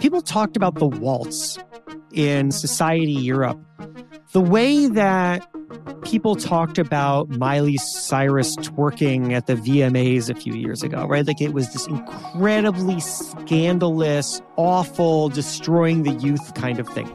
People talked about the waltz in society Europe the way that people talked about Miley Cyrus twerking at the VMAs a few years ago, right? Like it was this incredibly scandalous, awful, destroying the youth kind of thing.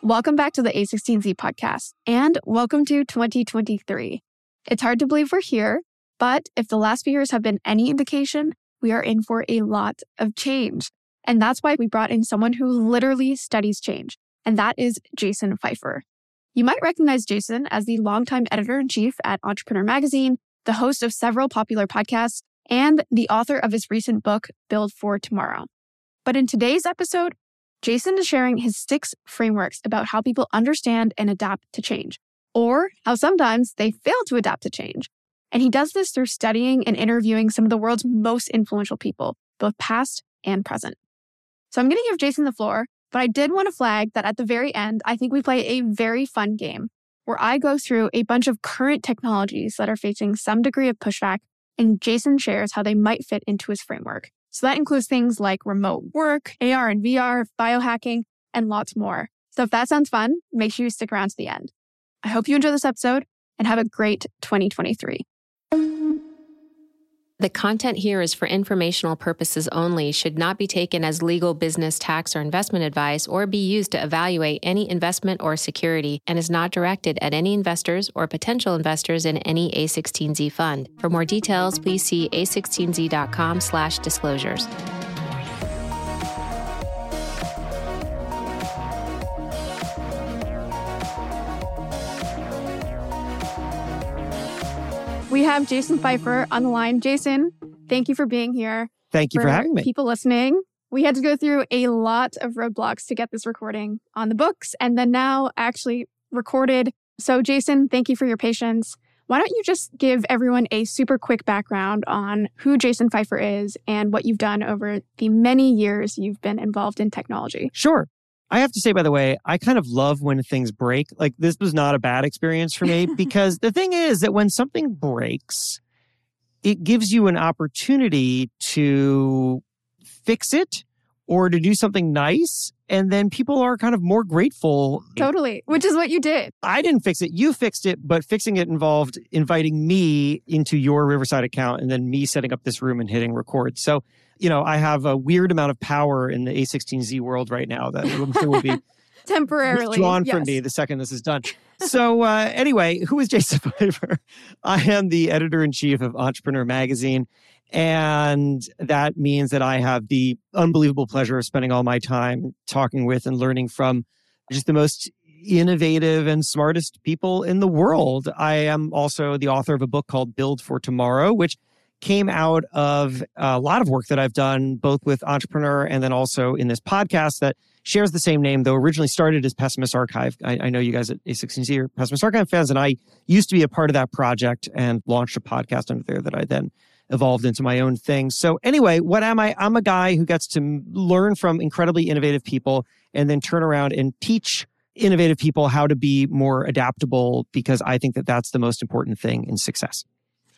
Welcome back to the A16Z podcast and welcome to 2023. It's hard to believe we're here, but if the last few years have been any indication, we are in for a lot of change. And that's why we brought in someone who literally studies change and that is Jason Feifer. You might recognize Jason as the longtime editor in chief at Entrepreneur Magazine, the host of several popular podcasts, and the author of his recent book, Build for Tomorrow. But in today's episode, Jason is sharing his six frameworks about how people understand and adapt to change, or how sometimes they fail to adapt to change. And he does this through studying and interviewing some of the world's most influential people, both past and present. So I'm going to give Jason the floor but I did want to flag that at the very end, I think we play a very fun game where I go through a bunch of current technologies that are facing some degree of pushback, and Jason shares how they might fit into his framework. So that includes things like remote work, AR and VR, biohacking, and lots more. So if that sounds fun, make sure you stick around to the end. I hope you enjoy this episode and have a great 2023. The content here is for informational purposes only, should not be taken as legal, business, tax, or investment advice, or be used to evaluate any investment or security, and is not directed at any investors or potential investors in any A16Z fund. For more details, please see a16z.com slash disclosures. We have Jason Feifer on the line. Jason, thank you for being here. Thank you for, for having me. People listening, we had to go through a lot of roadblocks to get this recording on the books and then now actually recorded. So, Jason, thank you for your patience. Why don't you just give everyone a super quick background on who Jason Feifer is and what you've done over the many years you've been involved in technology? Sure. I have to say, by the way, I kind of love when things break. Like, this was not a bad experience for me because the thing is that when something breaks, it gives you an opportunity to fix it or to do something nice. And then people are kind of more grateful. Totally, which is what you did. I didn't fix it. You fixed it, but fixing it involved inviting me into your Riverside account and then me setting up this room and hitting record. So you know, I have a weird amount of power in the A16Z world right now that I'm sure will be temporarily drawn yes. from me the second this is done. So, uh, anyway, who is Jason Feifer? I am the editor in chief of Entrepreneur Magazine. And that means that I have the unbelievable pleasure of spending all my time talking with and learning from just the most innovative and smartest people in the world. I am also the author of a book called Build for Tomorrow, which came out of a lot of work that I've done, both with Entrepreneur and then also in this podcast that shares the same name, though originally started as Pessimist Archive. I, I know you guys at A16Z are Pessimist Archive fans, and I used to be a part of that project and launched a podcast under there that I then evolved into my own thing. So, anyway, what am I? I'm a guy who gets to learn from incredibly innovative people and then turn around and teach innovative people how to be more adaptable because I think that that's the most important thing in success.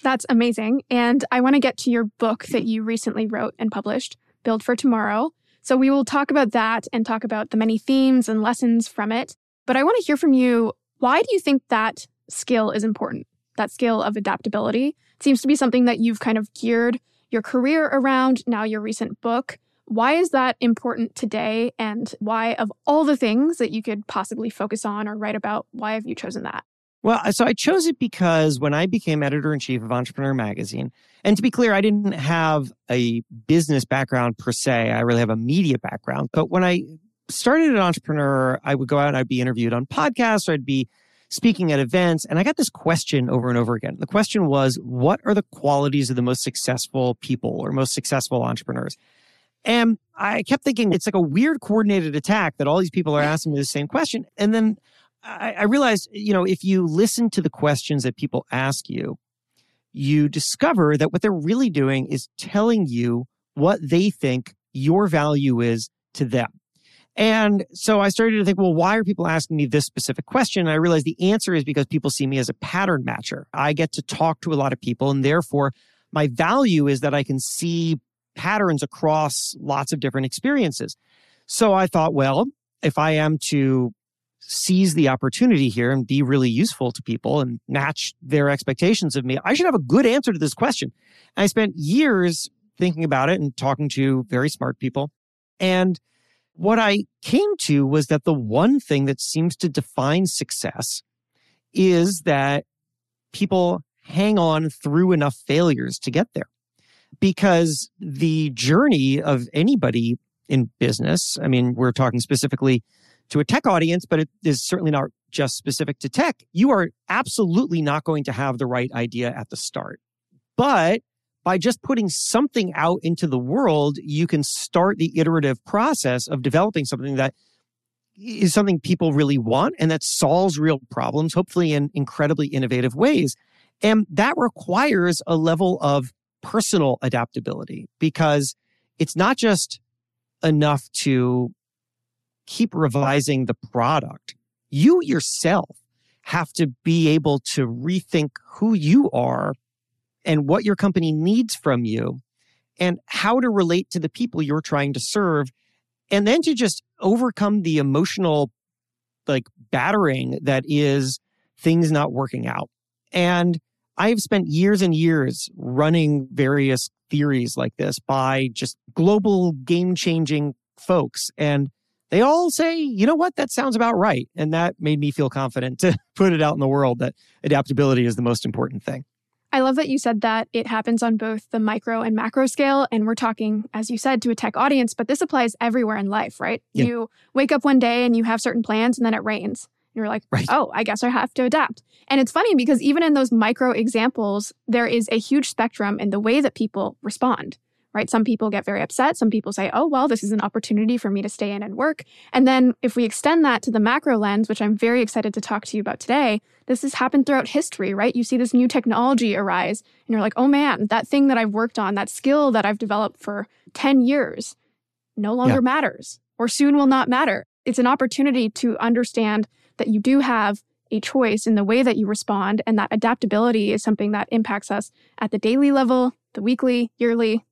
That's amazing. And I want to get to your book that you recently wrote and published, Build for Tomorrow. So we will talk about that and talk about the many themes and lessons from it. But I want to hear from you why do you think that skill is important? That skill of adaptability seems to be something that you've kind of geared your career around, now your recent book. Why is that important today? And why, of all the things that you could possibly focus on or write about, why have you chosen that? Well, so I chose it because when I became editor in chief of Entrepreneur Magazine, and to be clear, I didn't have a business background per se. I really have a media background. But when I started an entrepreneur, I would go out and I'd be interviewed on podcasts or I'd be speaking at events. And I got this question over and over again. The question was, what are the qualities of the most successful people or most successful entrepreneurs? And I kept thinking it's like a weird coordinated attack that all these people are asking me the same question. And then I, I realized, you know, if you listen to the questions that people ask you, you discover that what they're really doing is telling you what they think your value is to them. And so I started to think, well, why are people asking me this specific question? And I realized the answer is because people see me as a pattern matcher. I get to talk to a lot of people, and therefore, my value is that I can see patterns across lots of different experiences. So I thought, well, if I am to seize the opportunity here and be really useful to people and match their expectations of me, I should have a good answer to this question. And I spent years thinking about it and talking to very smart people. And what I came to was that the one thing that seems to define success is that people hang on through enough failures to get there. Because the journey of anybody in business, I mean, we're talking specifically to a tech audience, but it is certainly not just specific to tech. You are absolutely not going to have the right idea at the start. But by just putting something out into the world, you can start the iterative process of developing something that is something people really want and that solves real problems, hopefully in incredibly innovative ways. And that requires a level of personal adaptability because it's not just enough to keep revising the product. You yourself have to be able to rethink who you are and what your company needs from you and how to relate to the people you're trying to serve. And then to just overcome the emotional like battering that is things not working out. And I've spent years and years running various theories like this by just global game changing folks. And they all say, you know what, that sounds about right. And that made me feel confident to put it out in the world that adaptability is the most important thing. I love that you said that it happens on both the micro and macro scale. And we're talking, as you said, to a tech audience, but this applies everywhere in life, right? Yeah. You wake up one day and you have certain plans and then it rains. You're like, right. oh, I guess I have to adapt. And it's funny because even in those micro examples, there is a huge spectrum in the way that people respond, right? Some people get very upset. Some people say, oh, well, this is an opportunity for me to stay in and work. And then if we extend that to the macro lens, which I'm very excited to talk to you about today, this has happened throughout history, right? You see this new technology arise and you're like, oh man, that thing that I've worked on, that skill that I've developed for 10 years no longer yeah. matters or soon will not matter. It's an opportunity to understand that you do have a choice in the way that you respond, and that adaptability is something that impacts us at the daily level, the weekly, yearly,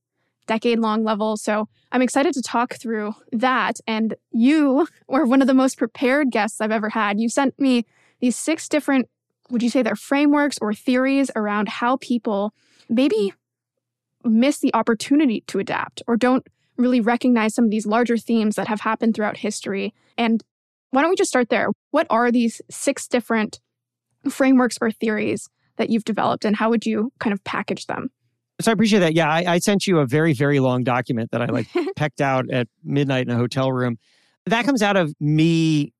decade long level. So I'm excited to talk through that. And you were one of the most prepared guests I've ever had. You sent me these six different, would you say they're frameworks or theories around how people maybe miss the opportunity to adapt or don't really recognize some of these larger themes that have happened throughout history. And why don't we just start there? What are these six different frameworks or theories that you've developed, and how would you kind of package them? So I appreciate that. Yeah, I, I sent you a very, very long document that I like pecked out at midnight in a hotel room. That comes out of me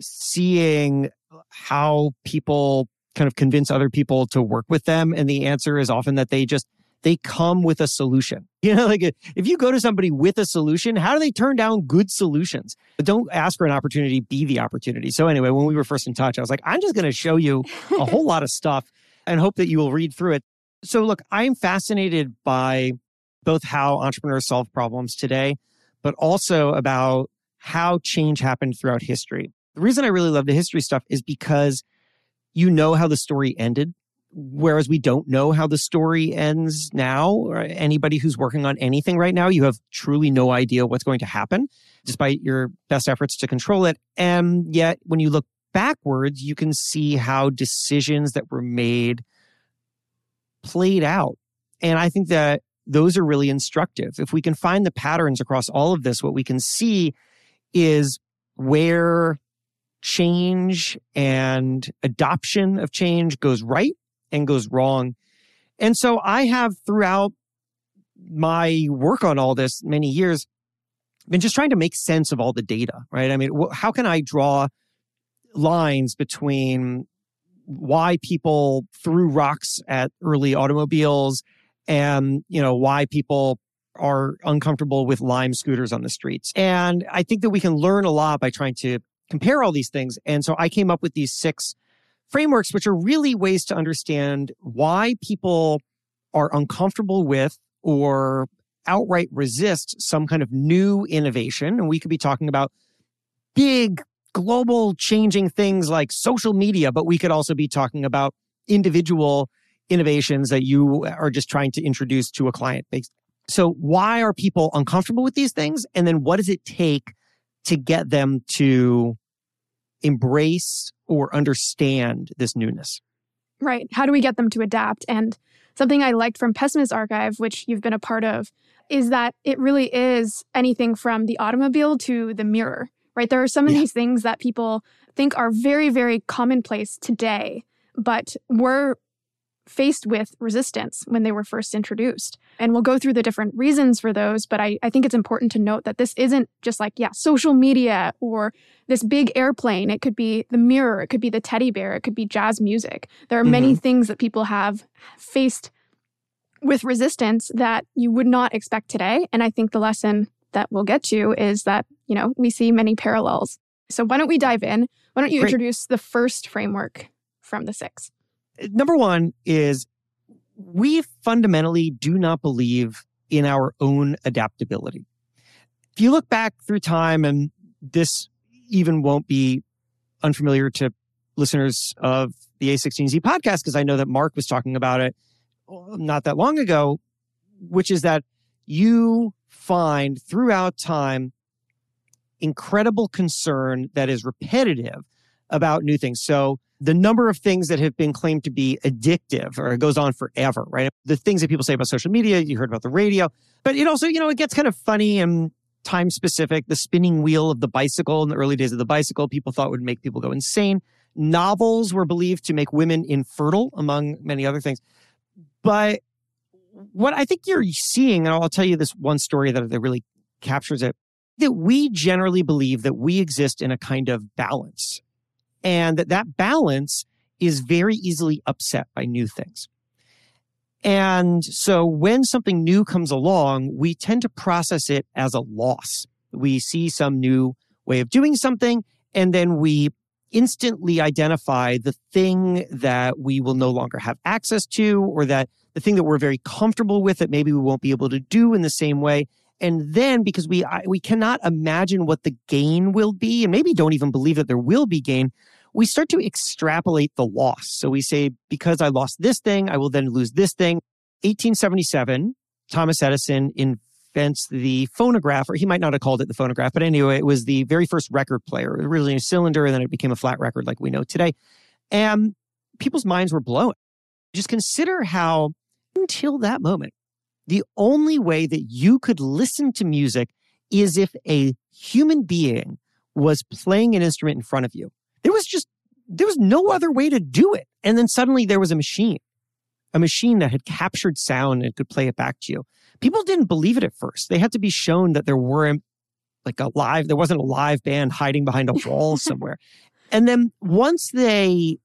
seeing how people kind of convince other people to work with them. And the answer is often that they just they come with a solution. You know, like if you go to somebody with a solution, how do they turn down good solutions? But don't ask for an opportunity, be the opportunity. So, anyway, when we were first in touch, I was like, I'm just going to show you a whole lot of stuff and hope that you will read through it. So, look, I'm fascinated by both how entrepreneurs solve problems today, but also about how change happened throughout history. The reason I really love the history stuff is because you know how the story ended whereas we don't know how the story ends now anybody who's working on anything right now you have truly no idea what's going to happen despite your best efforts to control it and yet when you look backwards you can see how decisions that were made played out and i think that those are really instructive if we can find the patterns across all of this what we can see is where change and adoption of change goes right and goes wrong. And so I have throughout my work on all this many years been just trying to make sense of all the data, right? I mean, how can I draw lines between why people threw rocks at early automobiles and, you know, why people are uncomfortable with lime scooters on the streets. And I think that we can learn a lot by trying to compare all these things. And so I came up with these six frameworks, which are really ways to understand why people are uncomfortable with or outright resist some kind of new innovation. And we could be talking about big global changing things like social media, but we could also be talking about individual innovations that you are just trying to introduce to a client base. So, why are people uncomfortable with these things? And then, what does it take to get them to embrace or understand this newness? Right. How do we get them to adapt? And something I liked from Pessimist Archive, which you've been a part of, is that it really is anything from the automobile to the mirror, right? There are some of yeah. these things that people think are very, very commonplace today, but were faced with resistance when they were first introduced. And we'll go through the different reasons for those, but I, I think it's important to note that this isn't just like, yeah, social media or this big airplane. It could be the mirror, it could be the teddy bear, it could be jazz music. There are mm-hmm. many things that people have faced with resistance that you would not expect today. And I think the lesson that we'll get to is that, you know, we see many parallels. So why don't we dive in? Why don't you Great. introduce the first framework from the six? number one is we fundamentally do not believe in our own adaptability. If you look back through time, and this even won't be unfamiliar to listeners of the A16Z podcast, because I know that Mark was talking about it uh, not that long ago, which is that you find throughout time incredible concern that is repetitive about new things. So the number of things that have been claimed to be addictive or it goes on forever, right? The things that people say about social media, you heard about the radio, but it also, you know, it gets kind of funny and time specific. The spinning wheel of the bicycle in the early days of the bicycle, people thought would make people go insane. Novels were believed to make women infertile, among many other things. But what I think you're seeing, and I'll tell you this one story that, that really captures it, that we generally believe that we exist in a kind of balance and that that balance is very easily upset by new things. And so when something new comes along, we tend to process it as a loss. We see some new way of doing something, and then we instantly identify the thing that we will no longer have access to, or that the thing that we're very comfortable with that maybe we won't be able to do in the same way. And then because we we cannot imagine what the gain will be, and maybe don't even believe that there will be gain, we start to extrapolate the loss. So we say, because I lost this thing, I will then lose this thing. 1877, Thomas Edison invents the phonograph, or he might not have called it the phonograph, but anyway, it was the very first record player. Originally a cylinder, and then it became a flat record like we know today. And people's minds were blown. Just consider how, until that moment, the only way that you could listen to music is if a human being was playing an instrument in front of you. There was just, there was no other way to do it. And then suddenly there was a machine, a machine that had captured sound and could play it back to you. People didn't believe it at first. They had to be shown that there weren't like a live, there wasn't a live band hiding behind a wall somewhere. And then once they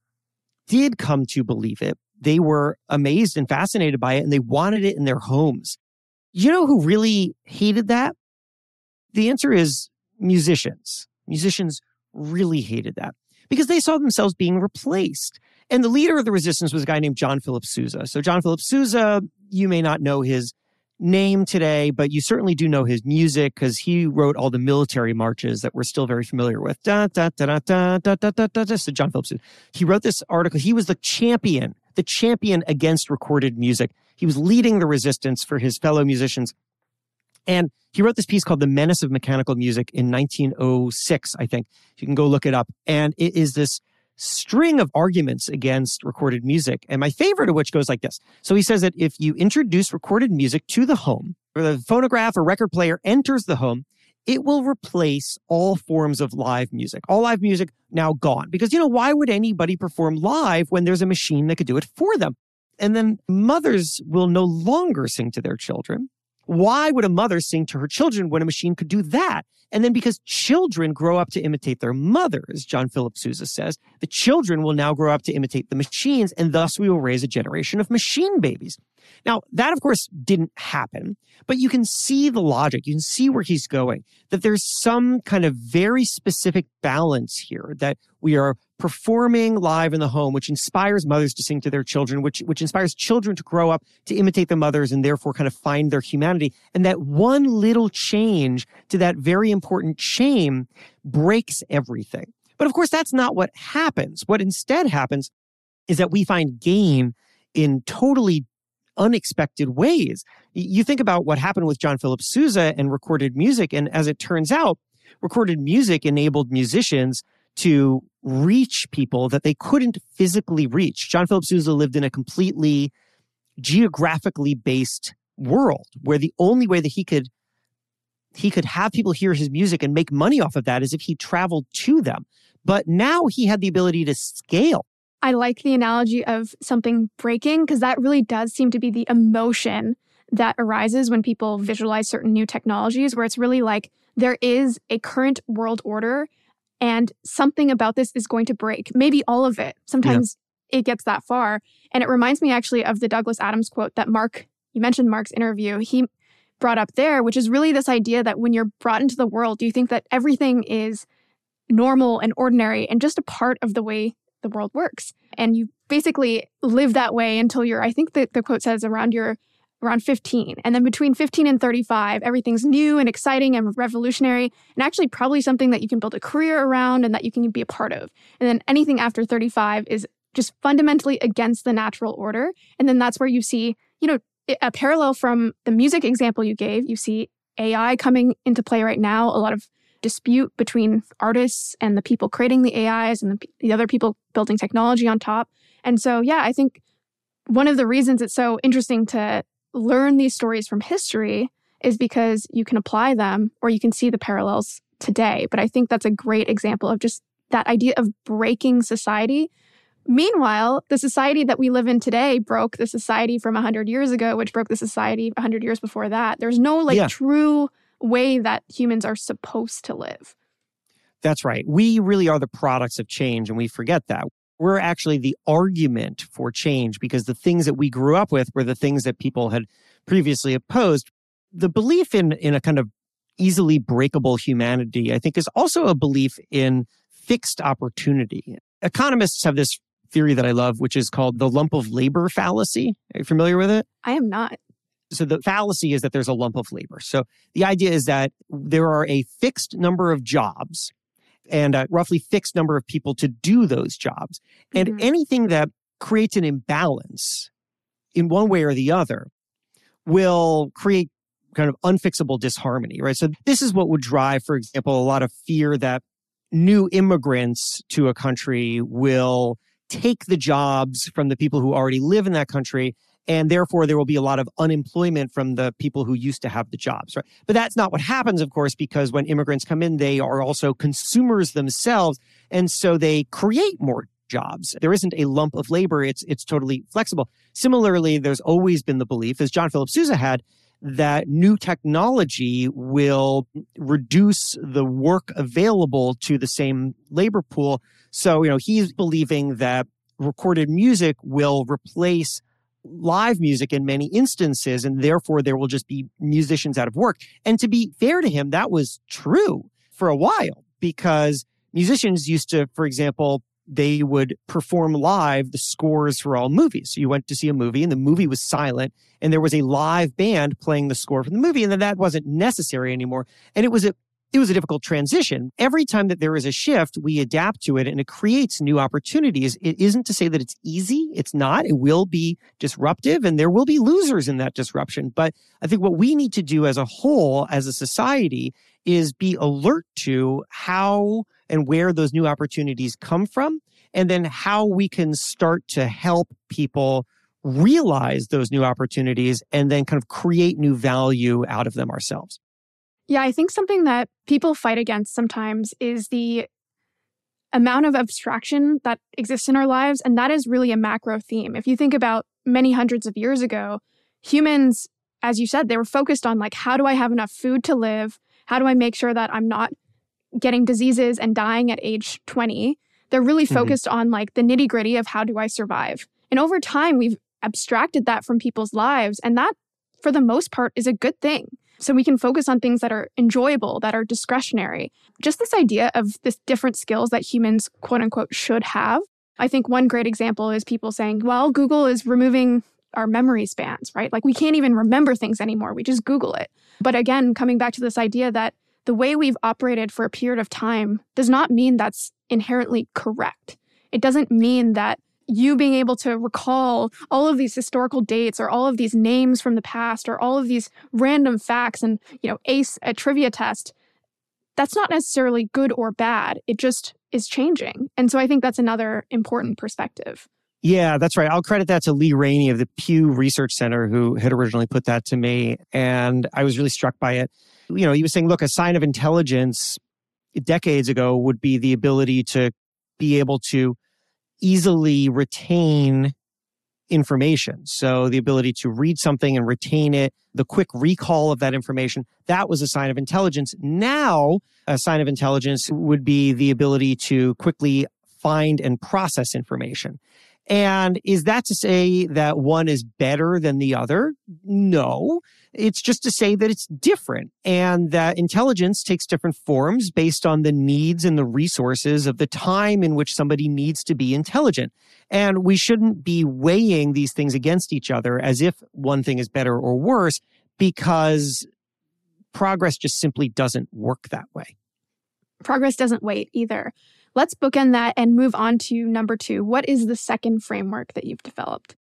did come to believe it, they were amazed and fascinated by it and they wanted it in their homes. You know who really hated that? The answer is musicians. Musicians really hated that because they saw themselves being replaced. And the leader of the resistance was a guy named John Philip Sousa. So, John Philip Sousa, you may not know his name today, but you certainly do know his music because he wrote all the military marches that we're still very familiar with. Da, da, da, da, da, da, da, da. So, John Philip Sousa. He wrote this article. He was the champion, the champion against recorded music. He was leading the resistance for his fellow musicians. And he wrote this piece called The Menace of Mechanical Music in 1906, I think. You can go look it up. And it is this string of arguments against recorded music. And my favorite of which goes like this. So he says that if you introduce recorded music to the home, or the phonograph or record player enters the home, it will replace all forms of live music. All live music now gone. Because, you know, why would anybody perform live when there's a machine that could do it for them? And then mothers will no longer sing to their children. Why would a mother sing to her children when a machine could do that? And then because children grow up to imitate their mothers, John Philip Sousa says, the children will now grow up to imitate the machines, and thus we will raise a generation of machine babies. Now, that of course didn't happen, but you can see the logic. You can see where he's going, that there's some kind of very specific balance here that we are performing live in the home, which inspires mothers to sing to their children, which, which inspires children to grow up to imitate their mothers and therefore kind of find their humanity. And that one little change to that very important shame breaks everything. But of course, that's not what happens. What instead happens is that we find gain in totally unexpected ways. You think about what happened with John Philip Sousa and recorded music. And as it turns out, recorded music enabled musicians to reach people that they couldn't physically reach. John Philip Sousa lived in a completely geographically based world where the only way that he could he could have people hear his music and make money off of that is if he traveled to them. But now he had the ability to scale. I like the analogy of something breaking because that really does seem to be the emotion that arises when people visualize certain new technologies, where it's really like there is a current world order and something about this is going to break. Maybe all of it. Sometimes yeah. it gets that far. And it reminds me actually of the Douglas Adams quote that Mark, you mentioned Mark's interview. He brought up there, which is really this idea that when you're brought into the world, you think that everything is normal and ordinary and just a part of the way the world works. And you basically live that way until you're, I think the, the quote says around your around 15. And then between 15 and 35, everything's new and exciting and revolutionary, and actually probably something that you can build a career around and that you can be a part of. And then anything after 35 is just fundamentally against the natural order. And then that's where you see, you know, a parallel from the music example you gave. You see AI coming into play right now, a lot of dispute between artists and the people creating the AIs and the, the other people building technology on top. And so, yeah, I think one of the reasons it's so interesting to learn these stories from history is because you can apply them or you can see the parallels today. But I think that's a great example of just that idea of breaking society. Meanwhile, the society that we live in today broke the society from 100 years ago, which broke the society 100 years before that. There's no like yeah. true way that humans are supposed to live. That's right. We really are the products of change, and we forget that. We're actually the argument for change because the things that we grew up with were the things that people had previously opposed. The belief in, in a kind of easily breakable humanity, I think, is also a belief in fixed opportunity. Economists have this theory that I love, which is called the lump of labor fallacy. Are you familiar with it? I am not. So the fallacy is that there's a lump of labor. So the idea is that there are a fixed number of jobs and a roughly fixed number of people to do those jobs. And mm-hmm. anything that creates an imbalance in one way or the other will create kind of unfixable disharmony, right? So this is what would drive, for example, a lot of fear that new immigrants to a country will take the jobs from the people who already live in that country and therefore there will be a lot of unemployment from the people who used to have the jobs right? But that's not what happens of course because when immigrants come in they are also consumers themselves and so they create more jobs. There isn't a lump of labor. It's it's totally flexible. Similarly there's always been the belief as john philip sousa had that new technology will reduce the work available to the same labor pool. So you know he's believing that recorded music will replace live music in many instances, and therefore there will just be musicians out of work. And to be fair to him, that was true for a while because musicians used to, for example, they would perform live the scores for all movies. So you went to see a movie and the movie was silent and there was a live band playing the score for the movie and then that wasn't necessary anymore. And it was a it was a difficult transition. Every time that there is a shift, we adapt to it and it creates new opportunities. It isn't to say that it's easy. It's not. It will be disruptive and there will be losers in that disruption. But I think what we need to do as a whole, as a society, is be alert to how and where those new opportunities come from, and then how we can start to help people realize those new opportunities and then kind of create new value out of them ourselves. Yeah, I think something that people fight against sometimes is the amount of abstraction that exists in our lives. And that is really a macro theme. If you think about many hundreds of years ago, humans, as you said, they were focused on like, how do I have enough food to live? How do I make sure that I'm not getting diseases and dying at age 20? They're really mm-hmm. focused on like the nitty gritty of how do I survive? And over time, we've abstracted that from people's lives. And that, for the most part, is a good thing. So we can focus on things that are enjoyable, that are discretionary. Just this idea of this different skills that humans, quote unquote, should have. I think one great example is people saying, well, Google is removing our memory spans, right? Like we can't even remember things anymore. We just Google it. But again, coming back to this idea that the way we've operated for a period of time does not mean that's inherently correct. It doesn't mean that you being able to recall all of these historical dates or all of these names from the past or all of these random facts and, you know, ace a trivia test, that's not necessarily good or bad. It just is changing. And so I think that's another important perspective. Yeah, that's right. I'll credit that to Lee Rainie of the Pew Research Center, who had originally put that to me. And I was really struck by it. You know, he was saying, look, a sign of intelligence decades ago would be the ability to be able to easily retain information. So the ability to read something and retain it, the quick recall of that information, that was a sign of intelligence. Now, a sign of intelligence would be the ability to quickly find and process information. And is that to say that one is better than the other? No. It's just to say that it's different and that intelligence takes different forms based on the needs and the resources of the time in which somebody needs to be intelligent. And we shouldn't be weighing these things against each other as if one thing is better or worse because progress just simply doesn't work that way. Progress doesn't wait either. Let's bookend that and move on to number two. What is the second framework that you've developed?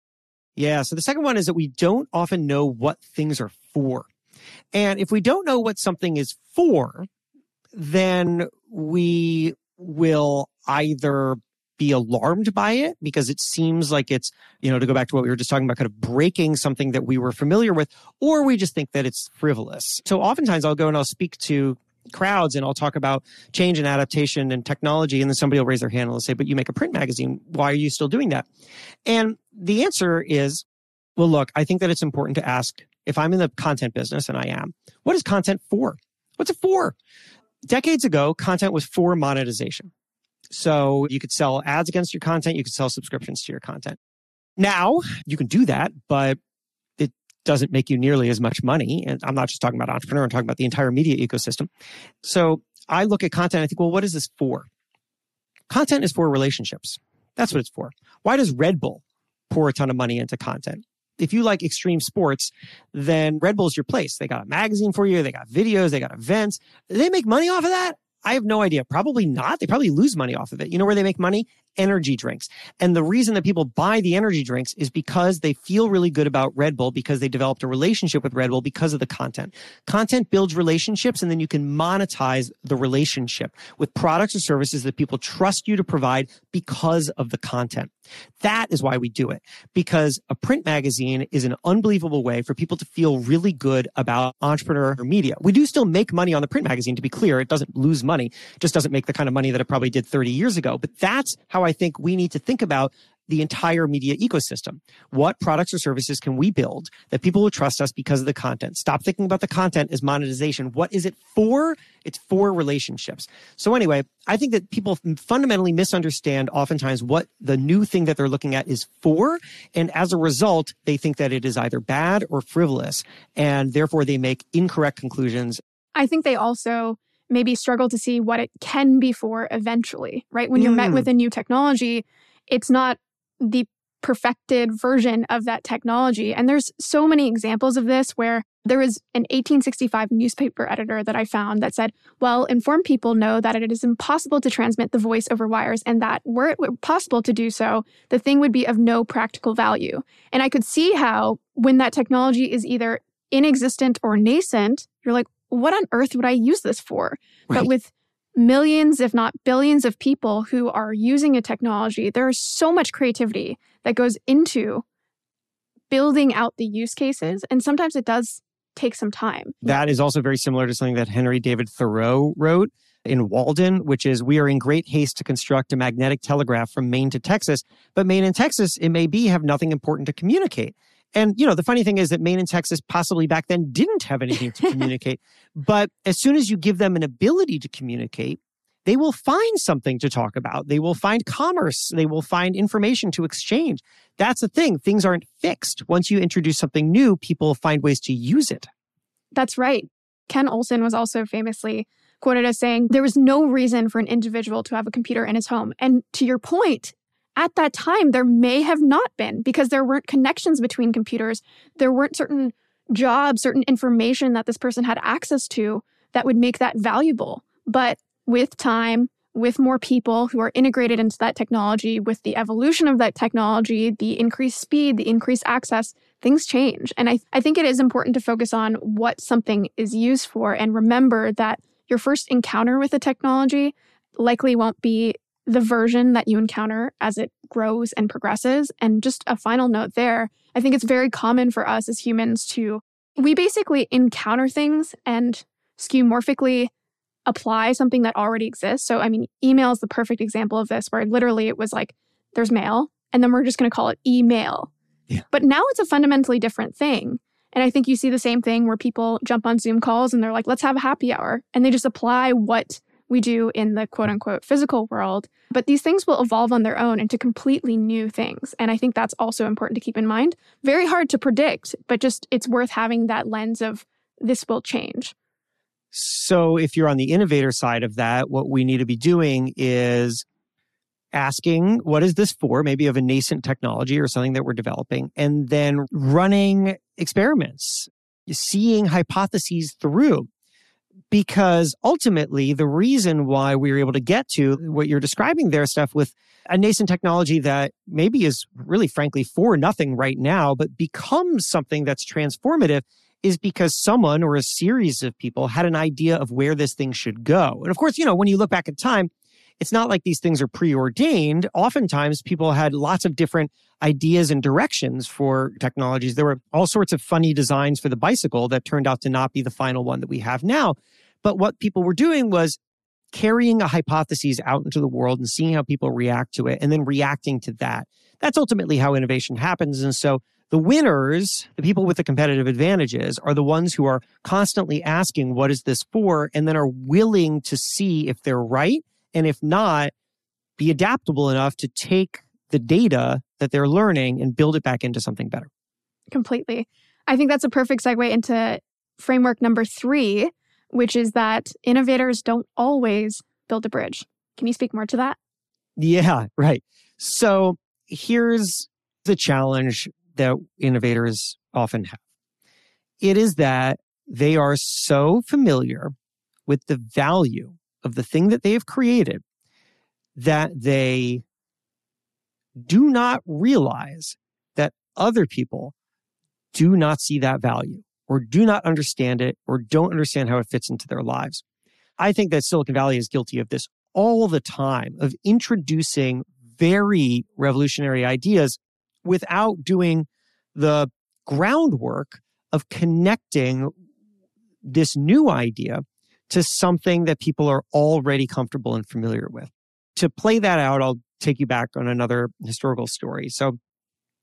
Yeah. So the second one is that we don't often know what things are for. And if we don't know what something is for, then we will either be alarmed by it because it seems like it's, you know, to go back to what we were just talking about, kind of breaking something that we were familiar with, or we just think that it's frivolous. So oftentimes I'll go and I'll speak to crowds and I'll talk about change and adaptation and technology. And then somebody will raise their hand and say, but you make a print magazine. Why are you still doing that? And the answer is, well, look, I think that it's important to ask if I'm in the content business and I am, what is content for? What's it for? Decades ago, content was for monetization. So you could sell ads against your content. You could sell subscriptions to your content. Now you can do that, but doesn't make you nearly as much money. And I'm not just talking about entrepreneur, I'm talking about the entire media ecosystem. So I look at content, I think, well, what is this for? Content is for relationships. That's what it's for. Why does Red Bull pour a ton of money into content? If you like extreme sports, then Red Bull's your place. They got a magazine for you. They got videos. They got events. They make money off of that. I have no idea. Probably not. They probably lose money off of it. You know where they make money? Energy drinks. And the reason that people buy the energy drinks is because they feel really good about Red Bull because they developed a relationship with Red Bull because of the content. Content builds relationships and then you can monetize the relationship with products or services that people trust you to provide because of the content. That is why we do it because a print magazine is an unbelievable way for people to feel really good about entrepreneur media. We do still make money on the print magazine to be clear. It doesn't lose money. Just doesn't make the kind of money that it probably did 30 years ago. But that's how I think we need to think about the entire media ecosystem. What products or services can we build that people will trust us because of the content? Stop thinking about the content as monetization. What is it for? It's for relationships. So anyway, I think that people fundamentally misunderstand oftentimes what the new thing that they're looking at is for. And as a result, they think that it is either bad or frivolous. And therefore they make incorrect conclusions. I think they also maybe struggle to see what it can be for eventually, right? When you're mm. met with mm. a new technology, it's not the perfected version of that technology. And there's so many examples of this where there was an 1865 newspaper editor that I found that said, well, informed people know that it is impossible to transmit the voice over wires and that were it possible to do so, the thing would be of no practical value. And I could see how when that technology is either inexistent or nascent, you're like, what on earth would I use this for? Right. But with millions, if not billions, of people who are using a technology, there is so much creativity that goes into building out the use cases. And sometimes it does take some time. That is also very similar to something that Henry David Thoreau wrote in Walden, which is we are in great haste to construct a magnetic telegraph from Maine to Texas, but Maine and Texas, it may be, have nothing important to communicate. And, you know, the funny thing is that Maine and Texas possibly back then didn't have anything to communicate. But as soon as you give them an ability to communicate, they will find something to talk about. They will find commerce. They will find information to exchange. That's the thing. Things aren't fixed. Once you introduce something new, people find ways to use it. That's right. Ken Olsen was also famously quoted as saying, There was no reason for an individual to have a computer in his home. And to your point, at that time, there may have not been because there weren't connections between computers. There weren't certain jobs, certain information that this person had access to that would make that valuable. But with time, with more people who are integrated into that technology, with the evolution of that technology, the increased speed, the increased access, things change. And I, I think it is important to focus on what something is used for and remember that your first encounter with the technology likely won't be the version that you encounter as it grows and progresses. And just a final note there I think it's very common for us as humans to, we basically encounter things and skeuomorphically apply something that already exists. So, I mean, email is the perfect example of this, where literally it was like, there's mail, and then we're just going to call it email. Yeah. But now it's a fundamentally different thing. And I think you see the same thing where people jump on Zoom calls and they're like, let's have a happy hour. And they just apply what we do in the quote unquote physical world. But these things will evolve on their own into completely new things. And I think that's also important to keep in mind. Very hard to predict, but just it's worth having that lens of this will change. So, if you're on the innovator side of that, what we need to be doing is asking, what is this for? Maybe of a nascent technology or something that we're developing, and then running experiments, seeing hypotheses through. Because ultimately, the reason why we were able to get to what you're describing there, stuff with a nascent technology that maybe is really, frankly, for nothing right now, but becomes something that's transformative is because someone or a series of people had an idea of where this thing should go. And of course, you know, when you look back at time, it's not like these things are preordained. Oftentimes, people had lots of different ideas and directions for technologies. There were all sorts of funny designs for the bicycle that turned out to not be the final one that we have now. But what people were doing was carrying a hypothesis out into the world and seeing how people react to it and then reacting to that. That's ultimately how innovation happens. And so the winners, the people with the competitive advantages, are the ones who are constantly asking, What is this for? and then are willing to see if they're right. And if not, be adaptable enough to take the data that they're learning and build it back into something better. Completely. I think that's a perfect segue into framework number three, which is that innovators don't always build a bridge. Can you speak more to that? Yeah, right. So here's the challenge that innovators often have. It is that they are so familiar with the value of the thing that they have created that they do not realize that other people do not see that value or do not understand it or don't understand how it fits into their lives. I think that Silicon Valley is guilty of this all the time of introducing very revolutionary ideas without doing the groundwork of connecting this new idea to something that people are already comfortable and familiar with. To play that out, I'll take you back on another historical story. So,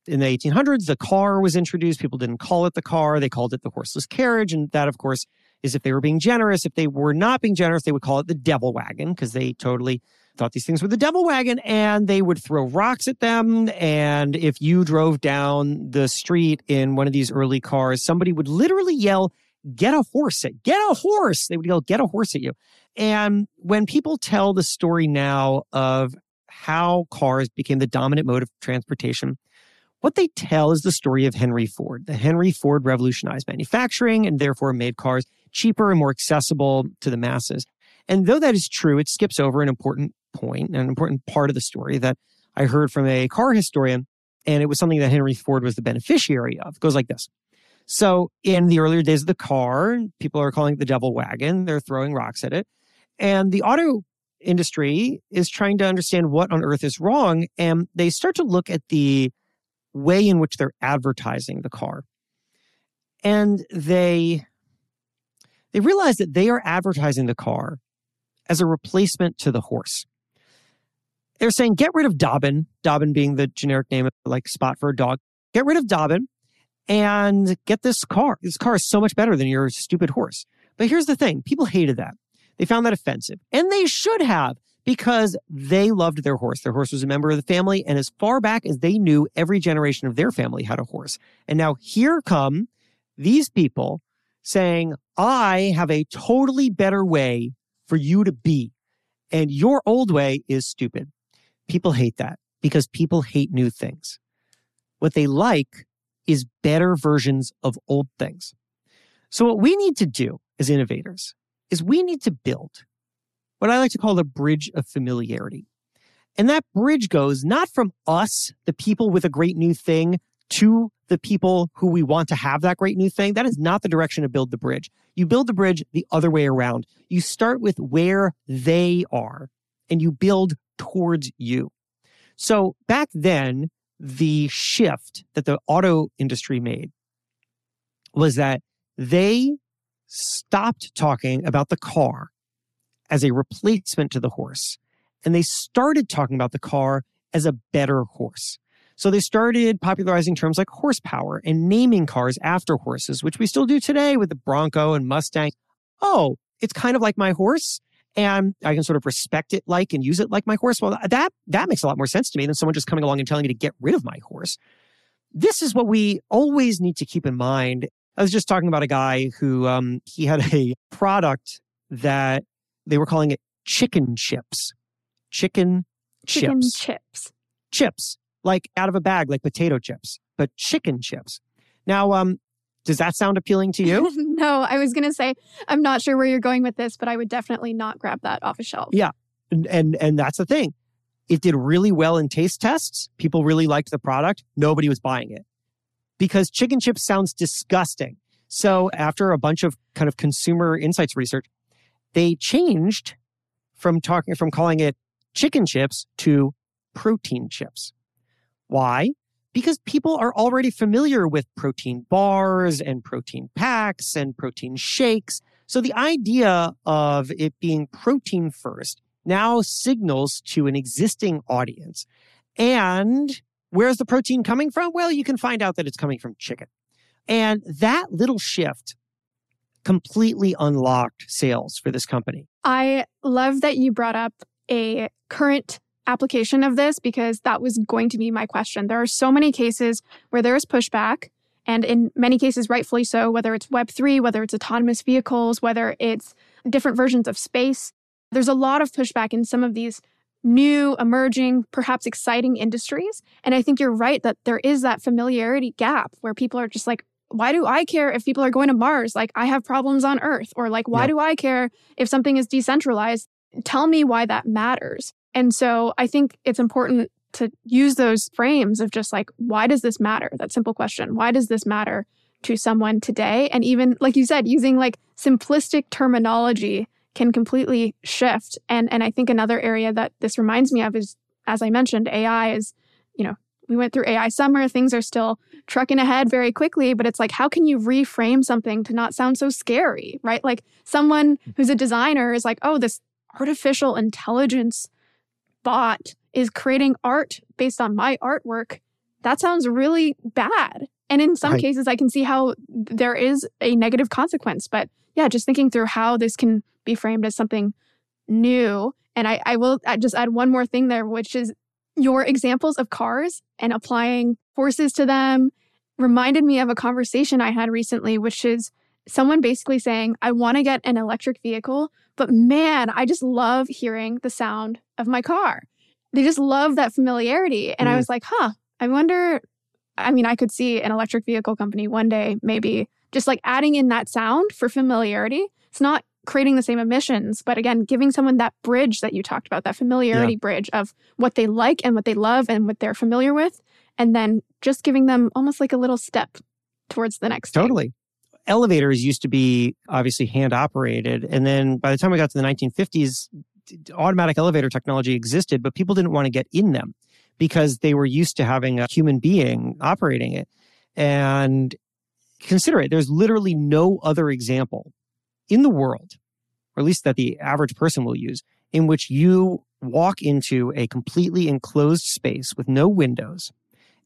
in the 1800s, the car was introduced. People didn't call it the car, they called it the horseless carriage. And that, of course, is if they were being generous. If they were not being generous, they would call it the devil wagon because they totally thought these things were the devil wagon and they would throw rocks at them. And if you drove down the street in one of these early cars, somebody would literally yell, Get a horse at get a horse. They would yell, Get a horse at you. And when people tell the story now of how cars became the dominant mode of transportation, what they tell is the story of Henry Ford. The Henry Ford revolutionized manufacturing and therefore made cars cheaper and more accessible to the masses. And though that is true, it skips over an important point, an important part of the story that I heard from a car historian, and it was something that Henry Ford was the beneficiary of. It goes like this. So, in the earlier days of the car, people are calling it the devil wagon. They're throwing rocks at it. And the auto industry is trying to understand what on earth is wrong. And they start to look at the way in which they're advertising the car. And they they realize that they are advertising the car as a replacement to the horse. They're saying get rid of Dobbin, Dobbin being the generic name like spot for a dog. Get rid of Dobbin and get this car. This car is so much better than your stupid horse. But here's the thing people hated that. They found that offensive, and they should have because they loved their horse. Their horse was a member of the family, and as far back as they knew, every generation of their family had a horse. And now here come these people saying, I have a totally better way for you to be, and your old way is stupid. People hate that because people hate new things. What they like is better versions of old things. So, what we need to do as innovators is we need to build what I like to call the bridge of familiarity. And that bridge goes not from us, the people with a great new thing, to the people who we want to have that great new thing. That is not the direction to build the bridge. You build the bridge the other way around. You start with where they are and you build towards you. So back then, the shift that the auto industry made was that they stopped talking about the car as a replacement to the horse and they started talking about the car as a better horse. So they started popularizing terms like horsepower and naming cars after horses, which we still do today with the Bronco and Mustang. Oh, it's kind of like my horse and I can sort of respect it like and use it like my horse. Well, that that makes a lot more sense to me than someone just coming along and telling me to get rid of my horse. This is what we always need to keep in mind. I was just talking about a guy who um, he had a product that they were calling it chicken chips. Chicken, Chicken chips. chips. chips, like out of a bag, like potato chips, but chicken chips. Now, um, does that sound appealing to you? no, I was going to say, I'm not sure where you're going with this, but I would definitely not grab that off a shelf. Yeah. and, and and that's the thing. It did really well in taste tests. People really liked the product. Nobody was buying it because chicken chips sounds disgusting. So after a bunch of kind of consumer insights research, they changed from talking from calling it chicken chips to protein chips. Why? Because people are already familiar with protein bars and protein packs and protein shakes. So the idea of it being protein first now signals to an existing audience. And where's the protein coming from? Well, you can find out that it's coming from chicken. And that little shift completely unlocked sales for this company. I love that you brought up a current application of this because that was going to be my question. There are so many cases where there is pushback, and in many cases, rightfully so, whether it's Web3, whether it's autonomous vehicles, whether it's different versions of space. There's a lot of pushback in some of these new, emerging, perhaps exciting industries. And I think you're right that there is that familiarity gap where people are just like, why do I care if people are going to Mars? Like, I have problems on Earth. Or, like, why Yep. do I care if something is decentralized? Tell me why that matters. And so I think it's important to use those frames of just like, why does this matter? That simple question. Why does this matter to someone today? And even, like you said, using like simplistic terminology can completely shift. And, and I think another area that this reminds me of is, as I mentioned, AI is, you know, we went through AI summer, things are still trucking ahead very quickly, but it's like, how can you reframe something to not sound so scary, right? Like someone hmm. who's a designer is like, oh, this artificial intelligence bot is creating art based on my artwork. That sounds really bad. And in some Right. cases, I can see how there is a negative consequence. But yeah, just thinking through how this can be framed as something new. And I, I will I just add one more thing there, which is your examples of cars and applying forces to them reminded me of a conversation I had recently, which is someone basically saying, I want to get an electric vehicle, but man, I just love hearing the sound of my car. They just love that familiarity. And I Mm. was like, huh, I wonder. I mean, I could see an electric vehicle company one day maybe just like adding in that sound for familiarity. It's not creating the same emissions, but again, giving someone that bridge that you talked about, that familiarity bridge of what they like and what they love and what they're familiar with. And then just giving them almost like a little step towards the next thing. Elevators used to be obviously hand operated. And then by the time we got to the 1950s, d- d- automatic elevator technology existed, but people didn't want to get in them because they were used to having a human being operating it. And consider it, there's literally no other example in the world, or at least that the average person will use, in which you walk into a completely enclosed space with no windows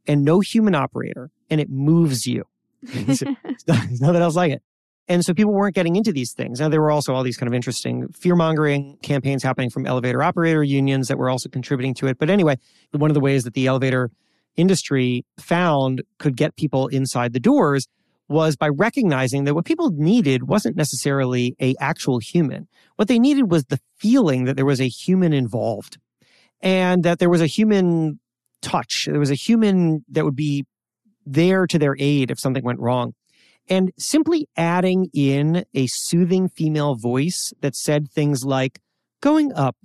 and no human operator and it moves you. There's nothing else like it. And so people weren't getting into these things. Now, there were also all these kind of interesting fear mongering campaigns happening from elevator operator unions that were also contributing to it. But anyway, one of the ways that the elevator industry found could get people inside the doors was by recognizing that what people needed wasn't necessarily a actual human. What they needed was the feeling that there was a human involved and that there was a human touch. There was a human that would be there to their aid if something went wrong. And simply adding in a soothing female voice that said things like, going up,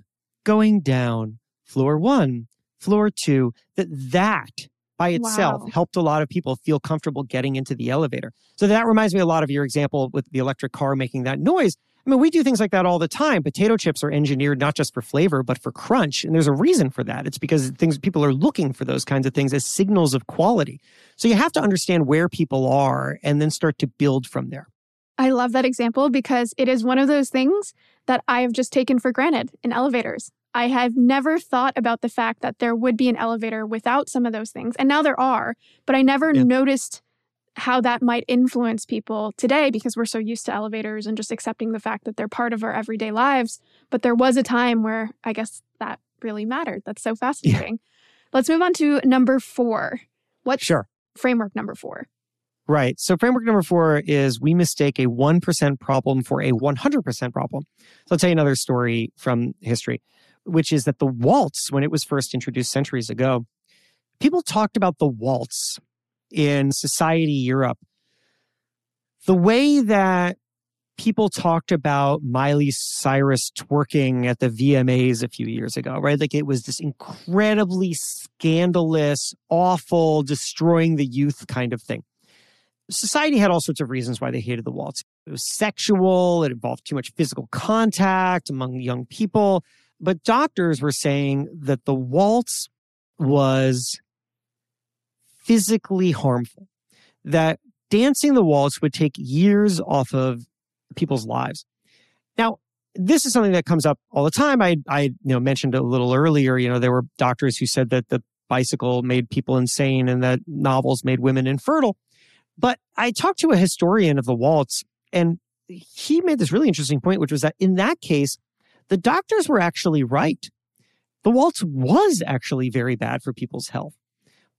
going down, floor one, floor two, that that by itself Wow. helped a lot of people feel comfortable getting into the elevator. So that reminds me a lot of your example with the electric car making that noise. I mean, we do things like that all the time. Potato chips are engineered not just for flavor, but for crunch. And there's a reason for that. It's because things people are looking for those kinds of things as signals of quality. So you have to understand where people are and then start to build from there. I love that example because it is one of those things that I have just taken for granted in elevators. I have never thought about the fact that there would be an elevator without some of those things. And now there are, but I never Yeah. noticed how that might influence people today because we're so used to elevators and just accepting the fact that they're part of our everyday lives. But there was a time where I guess that really mattered. That's so fascinating. Let's move on to number four. What's Sure. framework number four? Right. So framework number four is we mistake a 1% problem for a 100% problem. So I'll tell you another story from history, which is that the waltz, when it was first introduced centuries ago, people talked about the waltz in society Europe the way that people talked about Miley Cyrus twerking at the VMAs a few years ago, right? Like it was this incredibly scandalous, awful, destroying the youth kind of thing society had all sorts of reasons why they hated the waltz. It was sexual, it involved too much physical contact among young people. But doctors were saying that the waltz was physically harmful, that dancing the waltz would take years off of people's lives. Now, this is something that comes up all the time. I, I you know, mentioned a little earlier, you know, there were doctors who said that the bicycle made people insane and that novels made women infertile. But I talked to a historian of the waltz, and he made this really interesting point, which was that in that case, the doctors were actually right. The waltz was actually very bad for people's health.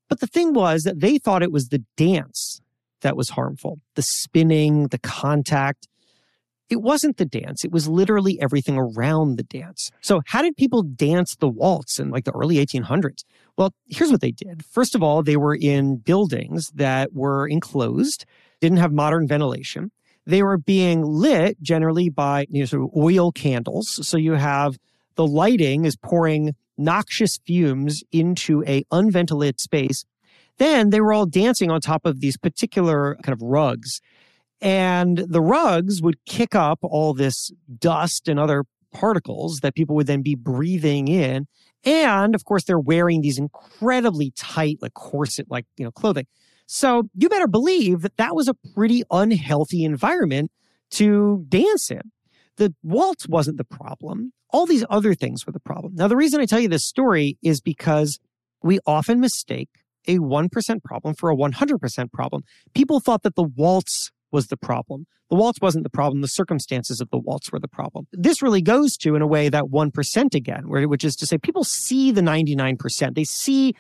But the thing was that they thought it was the dance that was harmful the spinning, the contact. It wasn't the dance, it was literally everything around the dance. So, how did people dance the waltz in like the early 1800s? Well, here's what they did. First of all, they were in buildings that were enclosed, didn't have modern ventilation. They were being lit generally by you know, sort of oil candles. So you have the lighting is pouring noxious fumes into a unventilated space. Then they were all dancing on top of these particular kind of rugs. And the rugs would kick up all this dust and other particles that people would then be breathing in. And of course, they're wearing these incredibly tight, like corset like, you know, clothing. So you better believe that that was a pretty unhealthy environment to dance in. The waltz wasn't the problem. All these other things were the problem. Now, the reason I tell you this story is because we often mistake a 1% problem for a 100% problem. People thought that the waltz was the problem. The waltz wasn't the problem. The circumstances of the waltz were the problem. This really goes to, in a way, that 1% again, which is to say people see the 99%. They see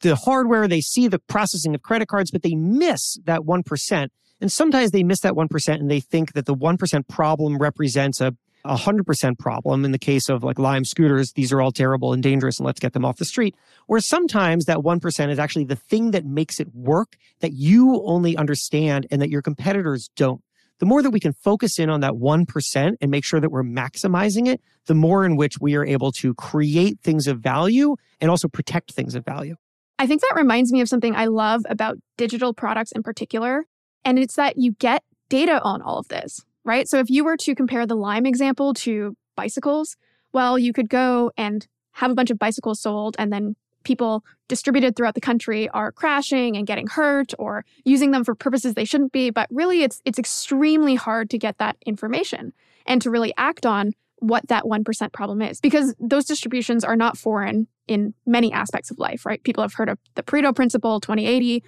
the hardware, they see the processing of credit cards, but they miss that 1%. And sometimes they miss that 1% and they think that the 1% problem represents a a 100% problem in the case of like Lime scooters. These are all terrible and dangerous and let's get them off the street. Or sometimes that 1% is actually the thing that makes it work that you only understand and that your competitors don't. The more that we can focus in on that 1% and make sure that we're maximizing it, the more in which we are able to create things of value and also protect things of value. I think that reminds me of something I love about digital products in particular. And it's that you get data on all of this, right? So if you were to compare the Lime example to bicycles, well, you could go and have a bunch of bicycles sold and then people distributed throughout the country are crashing and getting hurt or using them for purposes they shouldn't be but really it's it's extremely hard to get that information and to really act on what that 1% problem is because those distributions are not foreign in many aspects of life right people have heard of the Pareto principle 2080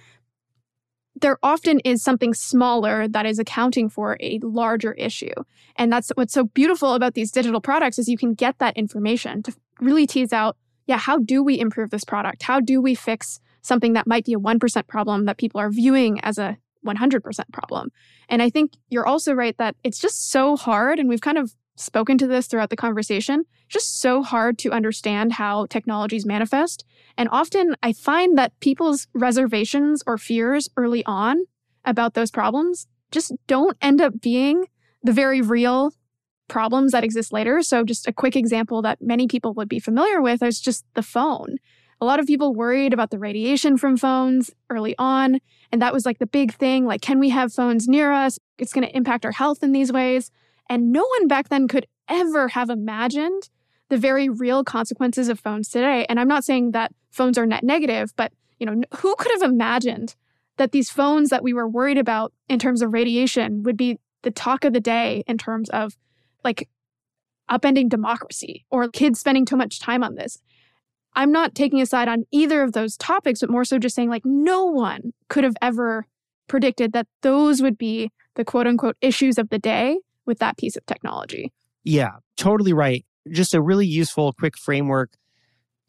there often is something smaller that is accounting for a larger issue. And that's what's so beautiful about these digital products is you can get that information to really tease out yeah how do we improve this product? How do we fix something that might be a 1% problem that people are viewing as a 100% problem? And i think you're also right that it's just so hard and we've kind of spoken to this throughout the conversation just so hard to understand how technologies manifest and often I find that people's reservations or fears early on about those problems just don't end up being the very real problems that exist later. So, just a quick example that many people would be familiar with is just the phone. A lot of people worried about the radiation from phones early on. And that was like the big thing like, can we have phones near us? It's going to impact our health in these ways. And no one back then could ever have imagined the very real consequences of phones today. And I'm not saying that phones are net negative, but you know, who could have imagined that these phones that we were worried about in terms of radiation would be the talk of the day in terms of like upending democracy or kids spending too much time on this. I'm not taking a side on either of those topics, but more so just saying like no one could have ever predicted that those would be the quote unquote issues of the day with that piece of technology. Yeah, totally right. Just a really useful, quick framework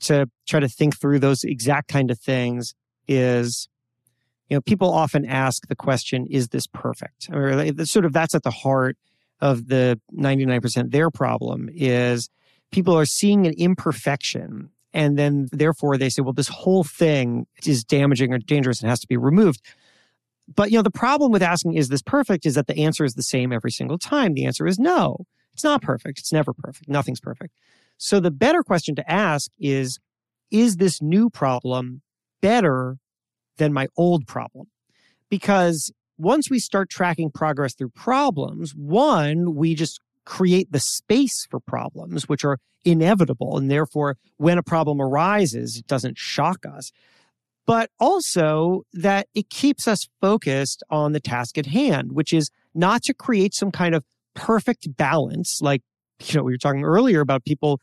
to try to think through those exact kind of things is you know people often ask the question is this perfect? Or sort of that's at the heart of the 99% their problem is people are seeing an imperfection and then therefore they say well this whole thing is damaging or dangerous and has to be removed. But you know the problem with asking is this perfect? is that the answer is the same every single time. The answer is no it's not perfect it's never perfect nothing's perfect so the better question to ask is is this new problem better than my old problem. Because once we start tracking progress through problems, one, we just create the space for problems, which are inevitable. And therefore, when a problem arises, it doesn't shock us. But also that it keeps us focused on the task at hand, which is not to create some kind of perfect balance. Like, you know, we were talking earlier about people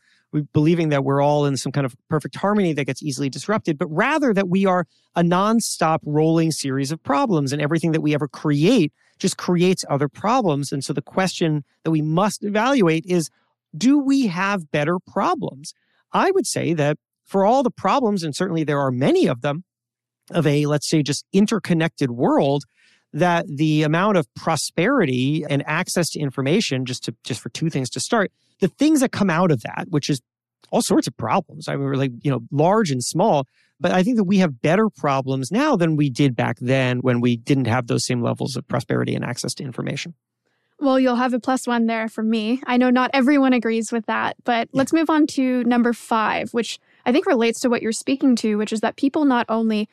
believing that we're all in some kind of perfect harmony that gets easily disrupted, but rather that we are a nonstop rolling series of problems and everything that we ever create just creates other problems. And so the question that we must evaluate is do we have better problems? I would say that for all the problems, and certainly there are many of them, of a, let's say, just interconnected world, that the amount of prosperity and access to information, just to just for two things to start, the things that come out of that, which is all sorts of problems. I mean, we're like, you know, large and small. But I think that we have better problems now than we did back then when we didn't have those same levels of prosperity and access to information. Well, you'll have a plus one there for me. I know not everyone agrees with that, but yeah. let's move on to number five, which I think relates to what you're speaking to, which is that people not only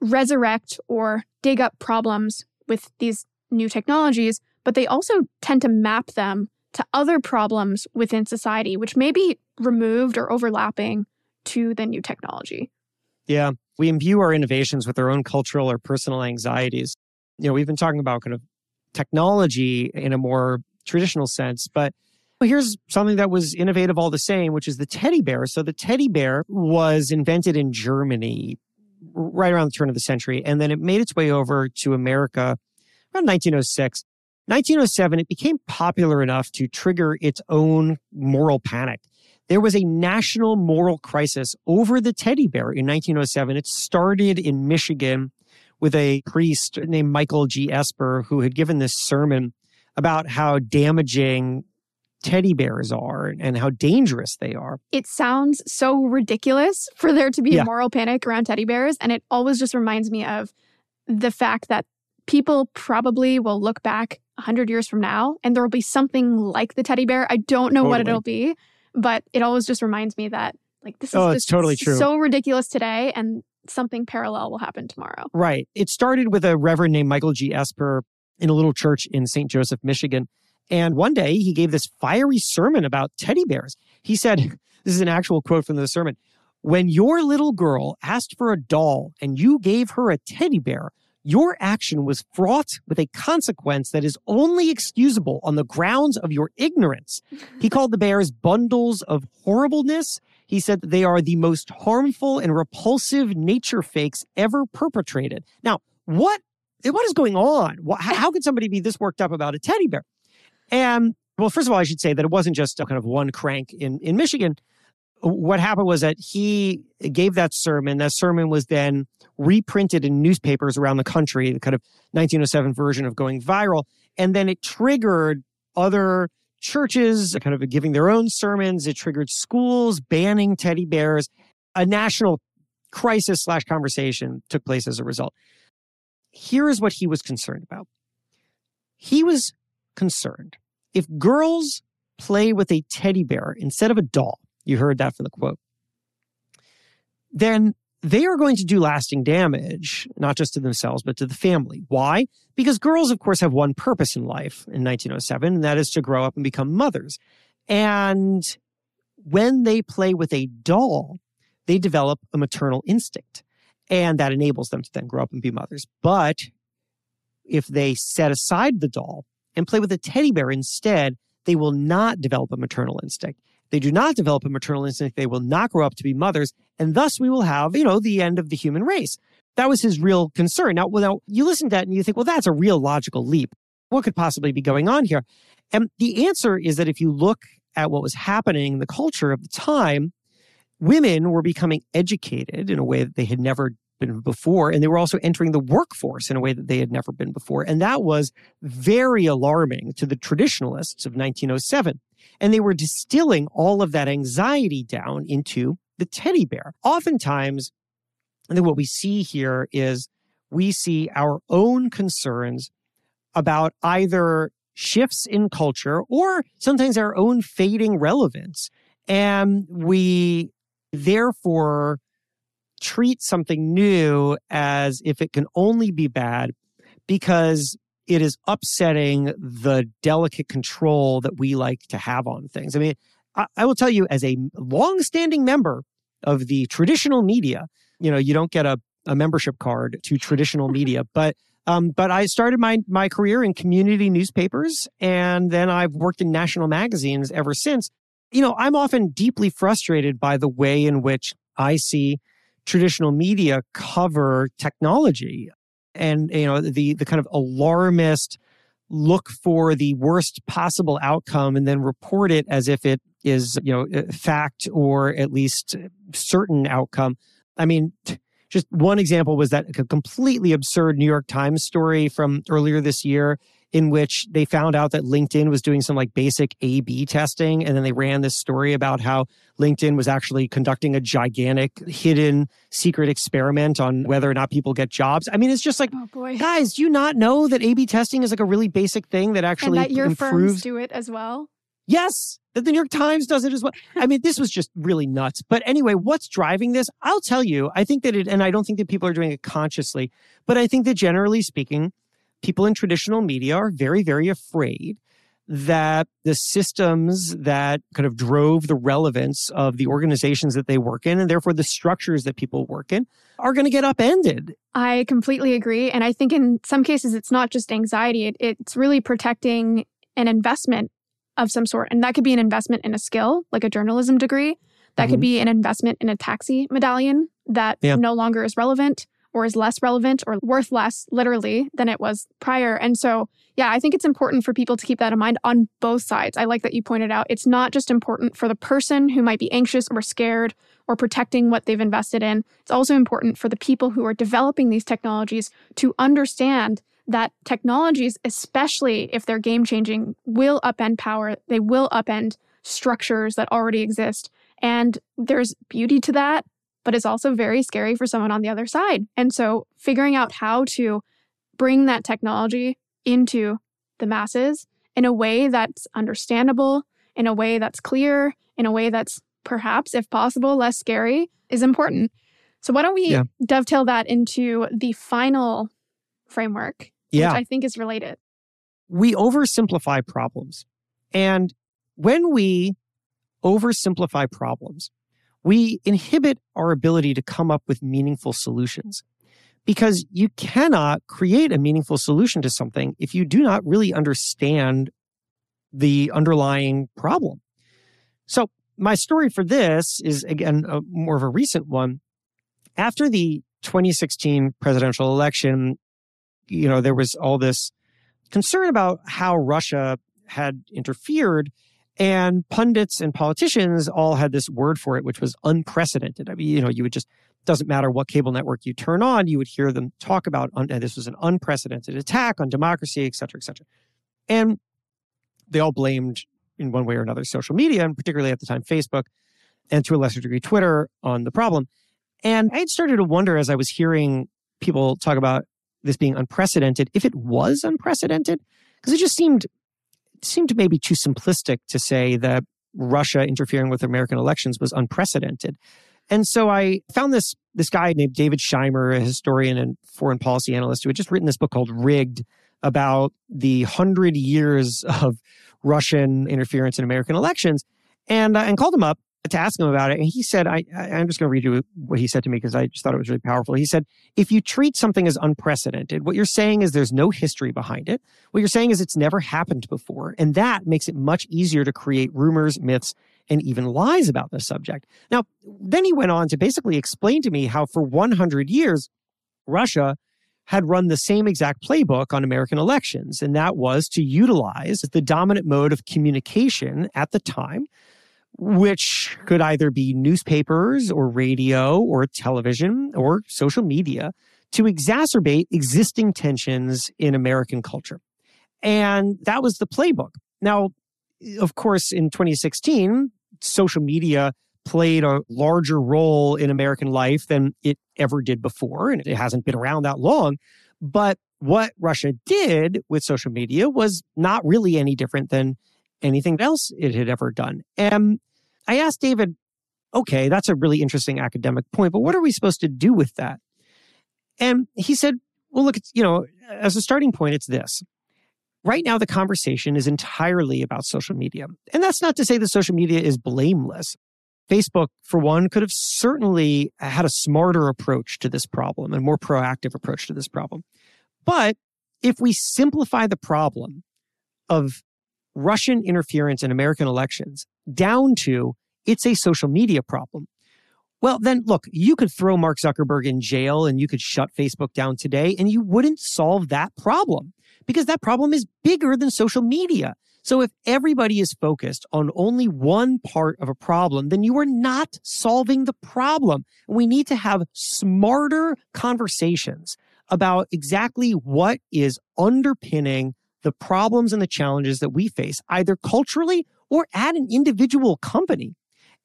resurrect or dig up problems with these new technologies, but they also tend to map them to other problems within society, which may be removed or overlapping to the new technology. Yeah. We imbue our innovations with our own cultural or personal anxieties. You know, we've been talking about kind of technology in a more traditional sense, but here's something that was innovative all the same, which is the teddy bear. So the teddy bear was invented in Germany right around the turn of the century, and then it made its way over to America around 1906. 1907, it became popular enough to trigger its own moral panic. There was a national moral crisis over the teddy bear in 1907. It started in Michigan with a priest named Michael G. Esper who had given this sermon about how damaging teddy bears are and how dangerous they are. It sounds so ridiculous for there to be yeah. a moral panic around teddy bears. And it always just reminds me of the fact that people probably will look back 100 years from now and there will be something like the teddy bear. I don't know totally. what it'll be, but it always just reminds me that like this is oh, it's totally true. so ridiculous today and something parallel will happen tomorrow. Right. It started with a reverend named Michael G. Esper in a little church in St. Joseph, Michigan. And one day he gave this fiery sermon about teddy bears. He said, This is an actual quote from the sermon. When your little girl asked for a doll and you gave her a teddy bear, your action was fraught with a consequence that is only excusable on the grounds of your ignorance. He called the bears bundles of horribleness. He said that they are the most harmful and repulsive nature fakes ever perpetrated. Now, what what is going on? How could somebody be this worked up about a teddy bear? And well, first of all, I should say that it wasn't just a kind of one crank in, in Michigan what happened was that he gave that sermon. That sermon was then reprinted in newspapers around the country, the kind of 1907 version of going viral. And then it triggered other churches kind of giving their own sermons. It triggered schools banning teddy bears. A national crisis slash conversation took place as a result. Here is what he was concerned about. He was concerned if girls play with a teddy bear instead of a doll, you heard that from the quote, then they are going to do lasting damage, not just to themselves, but to the family. Why? Because girls, of course, have one purpose in life in 1907, and that is to grow up and become mothers. And when they play with a doll, they develop a maternal instinct, and that enables them to then grow up and be mothers. But if they set aside the doll and play with a teddy bear instead, they will not develop a maternal instinct they do not develop a maternal instinct, they will not grow up to be mothers, and thus we will have, you know, the end of the human race. That was his real concern. Now, well, now you listen to that and you think, well, that's a real logical leap. What could possibly be going on here? And the answer is that if you look at what was happening in the culture of the time, women were becoming educated in a way that they had never been before. And they were also entering the workforce in a way that they had never been before. And that was very alarming to the traditionalists of 1907. And they were distilling all of that anxiety down into the teddy bear. Oftentimes, I think what we see here is we see our own concerns about either shifts in culture or sometimes our own fading relevance. And we therefore treat something new as if it can only be bad because it is upsetting the delicate control that we like to have on things. I mean, I, I will tell you, as a long-standing member of the traditional media, you know, you don't get a, a membership card to traditional media, but um, but I started my my career in community newspapers, and then I've worked in national magazines ever since. You know, I'm often deeply frustrated by the way in which I see traditional media cover technology. And you know the the kind of alarmist look for the worst possible outcome and then report it as if it is you know fact or at least certain outcome. I mean just one example was that a completely absurd new york times story from earlier this year in which they found out that LinkedIn was doing some like basic A B testing. And then they ran this story about how LinkedIn was actually conducting a gigantic hidden secret experiment on whether or not people get jobs. I mean, it's just like, oh guys, do you not know that A B testing is like a really basic thing that actually and that your improves? firms do it as well? Yes, that the New York Times does it as well. I mean, this was just really nuts. But anyway, what's driving this? I'll tell you. I think that it, and I don't think that people are doing it consciously, but I think that generally speaking, people in traditional media are very, very afraid that the systems that kind of drove the relevance of the organizations that they work in and therefore the structures that people work in are going to get upended. I completely agree. And I think in some cases, it's not just anxiety, it, it's really protecting an investment of some sort. And that could be an investment in a skill, like a journalism degree. That mm-hmm. could be an investment in a taxi medallion that yeah. no longer is relevant or is less relevant or worth less, literally, than it was prior. And so, yeah, I think it's important for people to keep that in mind on both sides. I like that you pointed out it's not just important for the person who might be anxious or scared or protecting what they've invested in. It's also important for the people who are developing these technologies to understand that technologies, especially if they're game changing, will upend power. They will upend structures that already exist. And there's beauty to that but it's also very scary for someone on the other side. And so figuring out how to bring that technology into the masses in a way that's understandable, in a way that's clear, in a way that's perhaps, if possible, less scary is important. So why don't we yeah. dovetail that into the final framework, yeah. which I think is related. We oversimplify problems. And when we oversimplify problems, we inhibit our ability to come up with meaningful solutions because you cannot create a meaningful solution to something if you do not really understand the underlying problem. So, my story for this is again a, more of a recent one. After the 2016 presidential election, you know, there was all this concern about how Russia had interfered and pundits and politicians all had this word for it, which was unprecedented. I mean, you know, you would just, doesn't matter what cable network you turn on, you would hear them talk about un- this was an unprecedented attack on democracy, et cetera, et cetera. And they all blamed, in one way or another, social media, and particularly at the time, Facebook, and to a lesser degree, Twitter, on the problem. And I had started to wonder as I was hearing people talk about this being unprecedented, if it was unprecedented, because it just seemed seemed maybe too simplistic to say that Russia interfering with American elections was unprecedented. And so I found this this guy named David Shimer, a historian and foreign policy analyst, who had just written this book called Rigged about the hundred years of Russian interference in American elections, and uh, and called him up to ask him about it. And he said, I, I'm just going to read you what he said to me because I just thought it was really powerful. He said, if you treat something as unprecedented, what you're saying is there's no history behind it. What you're saying is it's never happened before. And that makes it much easier to create rumors, myths, and even lies about the subject. Now, then he went on to basically explain to me how for 100 years, Russia had run the same exact playbook on American elections, and that was to utilize the dominant mode of communication at the time which could either be newspapers or radio or television or social media to exacerbate existing tensions in American culture. And that was the playbook. Now, of course, in 2016, social media played a larger role in American life than it ever did before, and it hasn't been around that long. But what Russia did with social media was not really any different than anything else it had ever done. And I asked David, okay, that's a really interesting academic point, but what are we supposed to do with that? And he said, well, look, it's, you know, as a starting point, it's this. Right now, the conversation is entirely about social media. And that's not to say that social media is blameless. Facebook, for one, could have certainly had a smarter approach to this problem and more proactive approach to this problem. But if we simplify the problem of Russian interference in American elections down to it's a social media problem. Well, then look, you could throw Mark Zuckerberg in jail and you could shut Facebook down today and you wouldn't solve that problem because that problem is bigger than social media. So if everybody is focused on only one part of a problem, then you are not solving the problem. We need to have smarter conversations about exactly what is underpinning the problems and the challenges that we face, either culturally or at an individual company,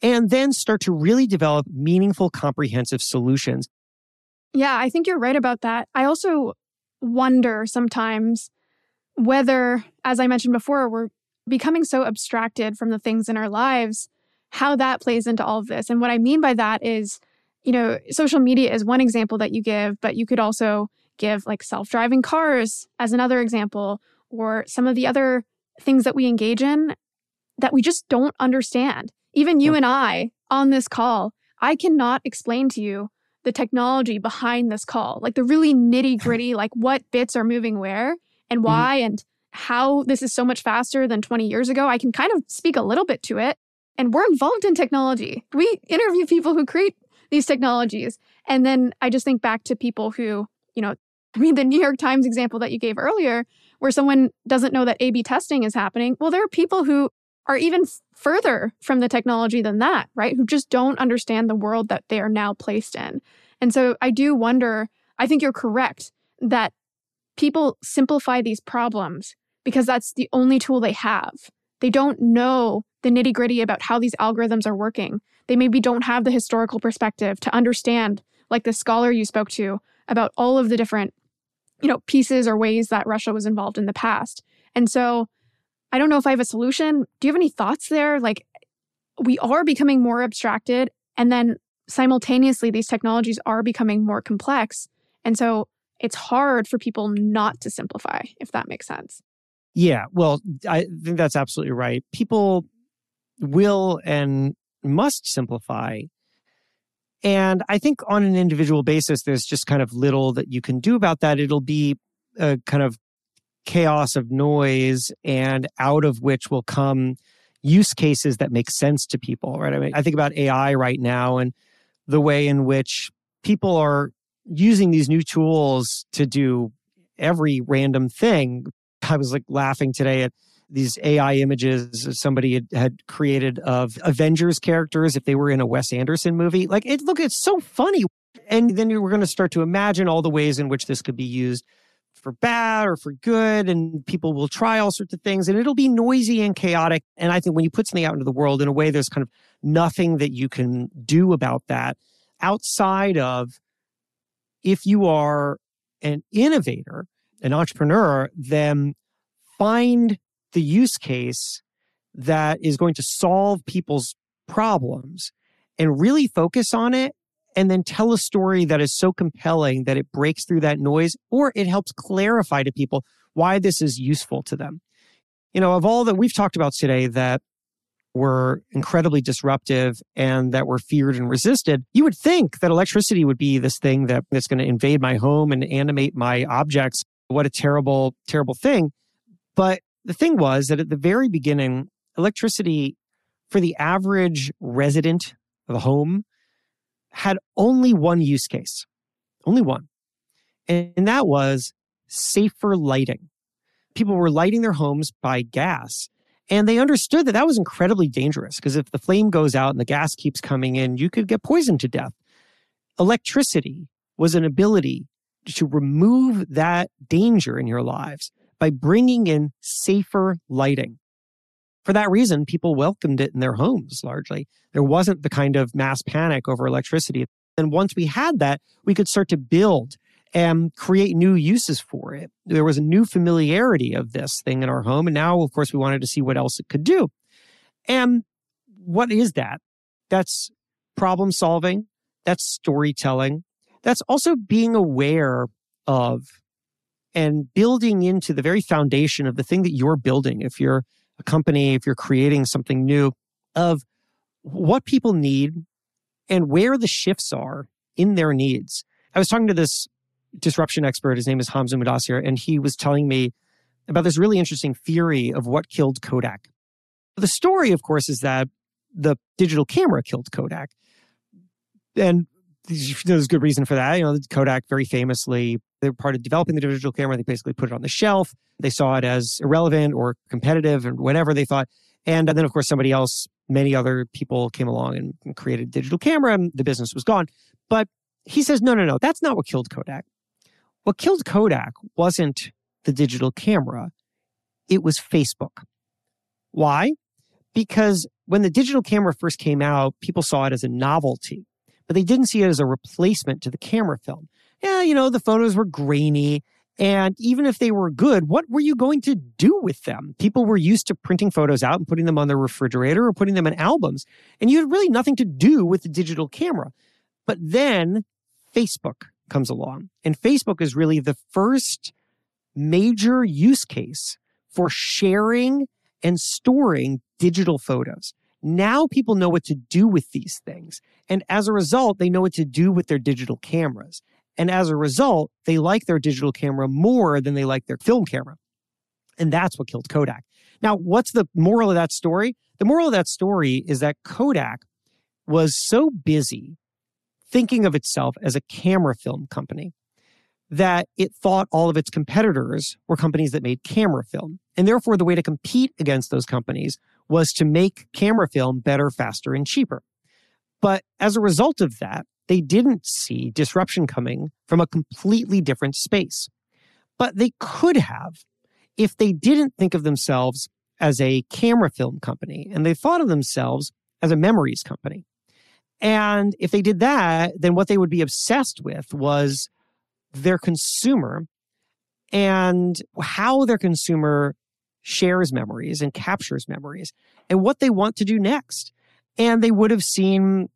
and then start to really develop meaningful, comprehensive solutions. Yeah, I think you're right about that. I also wonder sometimes whether, as I mentioned before, we're becoming so abstracted from the things in our lives, how that plays into all of this. And what I mean by that is, you know, social media is one example that you give, but you could also give like self driving cars as another example, or some of the other things that we engage in that we just don't understand. Even you and I on this call, I cannot explain to you the technology behind this call, like the really nitty gritty, like what bits are moving where and mm-hmm. why, mm-hmm. and how this is so much faster than 20 years ago. I can kind of speak a little bit to it. And we're involved in technology. We interview people who create these technologies. And then I just think back to people who, you know, I mean, the New York Times example that you gave earlier, where someone doesn't know that A B testing is happening. Well, there are people who are even further from the technology than that, right? Who just don't understand the world that they are now placed in. And so I do wonder, I think you're correct that people simplify these problems because that's the only tool they have. They don't know the nitty gritty about how these algorithms are working. They maybe don't have the historical perspective to understand, like the scholar you spoke to, about all of the different you know, pieces or ways that Russia was involved in the past. And so I don't know if I have a solution. Do you have any thoughts there? Like, we are becoming more abstracted, and then simultaneously, these technologies are becoming more complex. And so it's hard for people not to simplify, if that makes sense. Yeah, well, I think that's absolutely right. People will and must simplify and I think on an individual basis, there's just kind of little that you can do about that. It'll be a kind of chaos of noise, and out of which will come use cases that make sense to people, right? I mean, I think about AI right now and the way in which people are using these new tools to do every random thing. I was like laughing today at these AI images somebody had, had created of Avengers characters if they were in a Wes Anderson movie. Like it look, it's so funny. And then we're going to start to imagine all the ways in which this could be used for bad or for good and people will try all sorts of things and it'll be noisy and chaotic and i think when you put something out into the world in a way there's kind of nothing that you can do about that outside of if you are an innovator an entrepreneur then find the use case that is going to solve people's problems and really focus on it and then tell a story that is so compelling that it breaks through that noise or it helps clarify to people why this is useful to them. You know, of all that we've talked about today that were incredibly disruptive and that were feared and resisted, you would think that electricity would be this thing that, that's going to invade my home and animate my objects. What a terrible, terrible thing. But the thing was that at the very beginning, electricity for the average resident of a home had only one use case, only one. And that was safer lighting. People were lighting their homes by gas. And they understood that that was incredibly dangerous because if the flame goes out and the gas keeps coming in, you could get poisoned to death. Electricity was an ability to remove that danger in your lives by bringing in safer lighting. For that reason, people welcomed it in their homes largely. There wasn't the kind of mass panic over electricity. And once we had that, we could start to build and create new uses for it. There was a new familiarity of this thing in our home. And now, of course, we wanted to see what else it could do. And what is that? That's problem solving. That's storytelling. That's also being aware of and building into the very foundation of the thing that you're building. If you're a company, if you're creating something new, of what people need and where the shifts are in their needs. I was talking to this disruption expert. His name is Hamza Mudassir, and he was telling me about this really interesting theory of what killed Kodak. The story, of course, is that the digital camera killed Kodak. And there's good reason for that. You know, Kodak very famously, they were part of developing the digital camera. They basically put it on the shelf. They saw it as irrelevant or competitive and whatever they thought. And then, of course, somebody else, many other people came along and created a digital camera and the business was gone. But he says, no, no, no, that's not what killed Kodak. What killed Kodak wasn't the digital camera, it was Facebook. Why? Because when the digital camera first came out, people saw it as a novelty but they didn't see it as a replacement to the camera film. Yeah, you know, the photos were grainy. And even if they were good, what were you going to do with them? People were used to printing photos out and putting them on their refrigerator or putting them in albums. And you had really nothing to do with the digital camera. But then Facebook comes along. And Facebook is really the first major use case for sharing and storing digital photos. Now people know what to do with these things. And as a result, they know what to do with their digital cameras. And as a result, they like their digital camera more than they like their film camera. And that's what killed Kodak. Now, what's the moral of that story? The moral of that story is that Kodak was so busy thinking of itself as a camera film company that it thought all of its competitors were companies that made camera film. And therefore, the way to compete against those companies was to make camera film better, faster, and cheaper. But as a result of that, they didn't see disruption coming from a completely different space. But they could have if they didn't think of themselves as a camera film company and they thought of themselves as a memories company. And if they did that, then what they would be obsessed with was their consumer and how their consumer shares memories and captures memories and what they want to do next. And they would have seen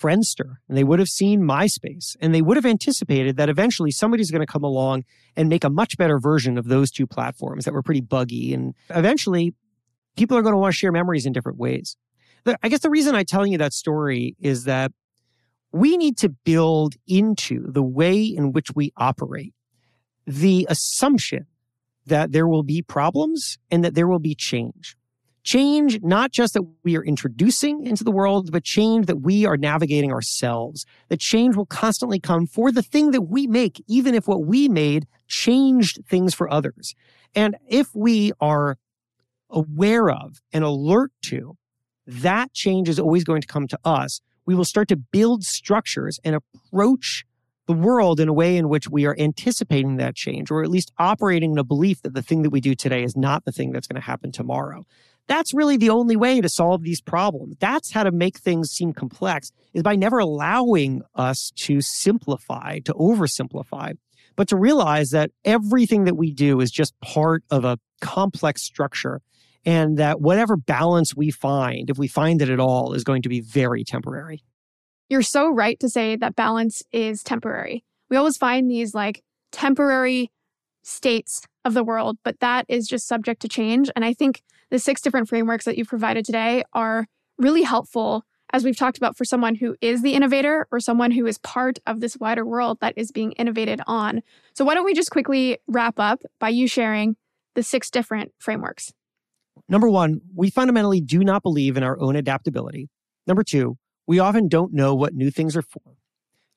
Friendster and they would have seen MySpace and they would have anticipated that eventually somebody's going to come along and make a much better version of those two platforms that were pretty buggy. And eventually people are going to want to share memories in different ways. I guess the reason I'm telling you that story is that we need to build into the way in which we operate the assumption that there will be problems and that there will be change. Change, not just that we are introducing into the world, but change that we are navigating ourselves. That change will constantly come for the thing that we make, even if what we made changed things for others. And if we are aware of and alert to that change is always going to come to us, we will start to build structures and approach the world in a way in which we are anticipating that change, or at least operating in a belief that the thing that we do today is not the thing that's going to happen tomorrow. That's really the only way to solve these problems. That's how to make things seem complex is by never allowing us to simplify, to oversimplify, but to realize that everything that we do is just part of a complex structure and that whatever balance we find, if we find it at all, is going to be very temporary. You're so right to say that balance is temporary. We always find these like temporary states of the world, but that is just subject to change. And I think the six different frameworks that you've provided today are really helpful, as we've talked about, for someone who is the innovator or someone who is part of this wider world that is being innovated on. So, why don't we just quickly wrap up by you sharing the six different frameworks? Number one, we fundamentally do not believe in our own adaptability. Number two, we often don't know what new things are for.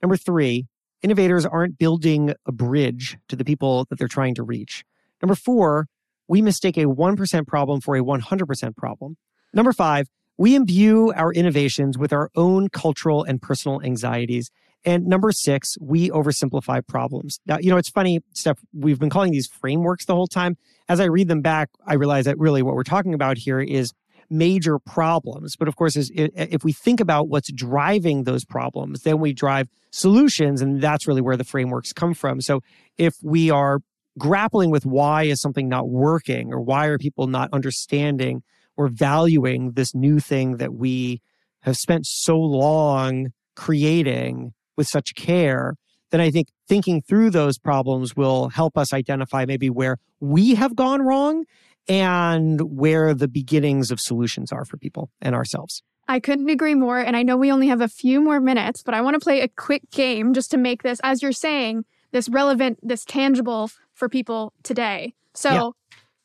Number three, innovators aren't building a bridge to the people that they're trying to reach. Number four, we mistake a 1% problem for a 100% problem. Number five, we imbue our innovations with our own cultural and personal anxieties. And number six, we oversimplify problems. Now, you know, it's funny, Steph, we've been calling these frameworks the whole time. As I read them back, I realize that really what we're talking about here is major problems. But of course, if we think about what's driving those problems, then we drive solutions. And that's really where the frameworks come from. So if we are grappling with why is something not working or why are people not understanding or valuing this new thing that we have spent so long creating with such care, then I think thinking through those problems will help us identify maybe where we have gone wrong and where the beginnings of solutions are for people and ourselves. I couldn't agree more. And I know we only have a few more minutes, but I want to play a quick game just to make this, as you're saying, this relevant, this tangible for people today. So yeah.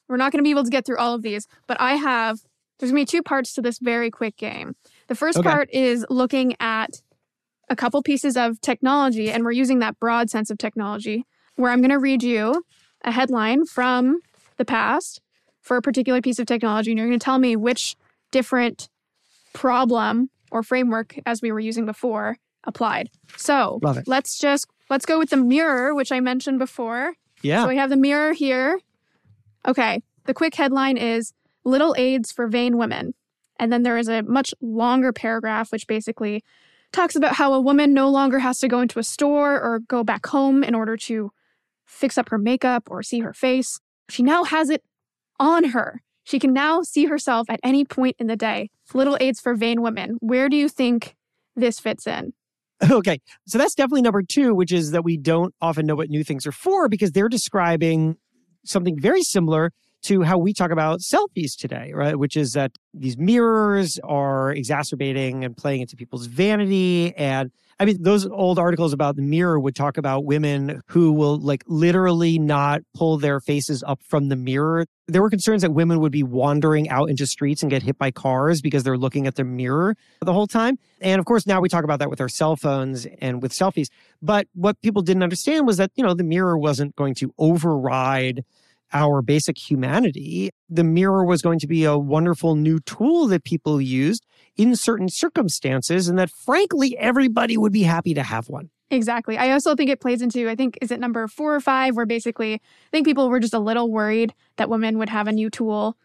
we're not going to be able to get through all of these, but I have, there's going to be two parts to this very quick game. The first okay. part is looking at a couple pieces of technology, and we're using that broad sense of technology, where I'm going to read you a headline from the past for a particular piece of technology, and you're going to tell me which different problem or framework, as we were using before, applied. So let's just let's go with the mirror, which I mentioned before. Yeah. So we have the mirror here. Okay. The quick headline is Little Aids for Vain Women. And then there is a much longer paragraph, which basically talks about how a woman no longer has to go into a store or go back home in order to fix up her makeup or see her face. She now has it on her. She can now see herself at any point in the day. Little aids for vain women. Where do you think this fits in? Okay. So that's definitely number two, which is that we don't often know what new things are for because they're describing something very similar to how we talk about selfies today, right? Which is that these mirrors are exacerbating and playing into people's vanity. And I mean, those old articles about the mirror would talk about women who will like literally not pull their faces up from the mirror. There were concerns that women would be wandering out into streets and get hit by cars because they're looking at the mirror the whole time. And of course, now we talk about that with our cell phones and with selfies. But what people didn't understand was that, you know, the mirror wasn't going to override our basic humanity, the mirror was going to be a wonderful new tool that people used in certain circumstances, and that frankly, everybody would be happy to have one. Exactly. I also think it plays into, I think, is it number four or five, where basically I think people were just a little worried that women would have a new tool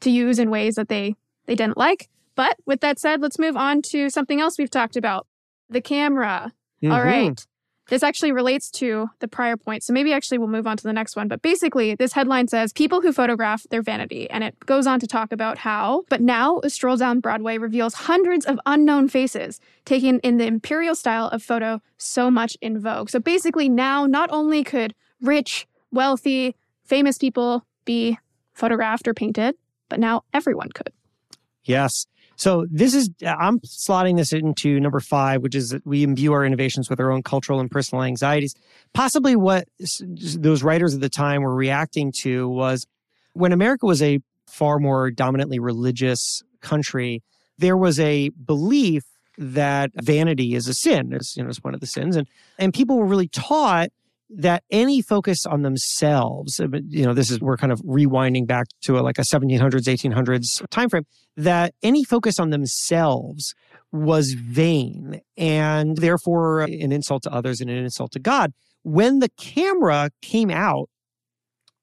to use in ways that they they didn't like. But with that said, let's move on to something else we've talked about the camera. Mm-hmm. All right. This actually relates to the prior point. So maybe actually we'll move on to the next one. But basically, this headline says people who photograph their vanity. And it goes on to talk about how, but now a stroll down Broadway reveals hundreds of unknown faces taken in the imperial style of photo so much in vogue. So basically, now not only could rich, wealthy, famous people be photographed or painted, but now everyone could. Yes. So this is I'm slotting this into number five, which is that we imbue our innovations with our own cultural and personal anxieties. Possibly what those writers at the time were reacting to was when America was a far more dominantly religious country, there was a belief that vanity is a sin. It's, you know, it's one of the sins. And and people were really taught that any focus on themselves, uh, you know, this is we're kind of rewinding back to a, like a 1700s, 1800s timeframe, that any focus on themselves was vain and therefore an insult to others and an insult to God. When the camera came out,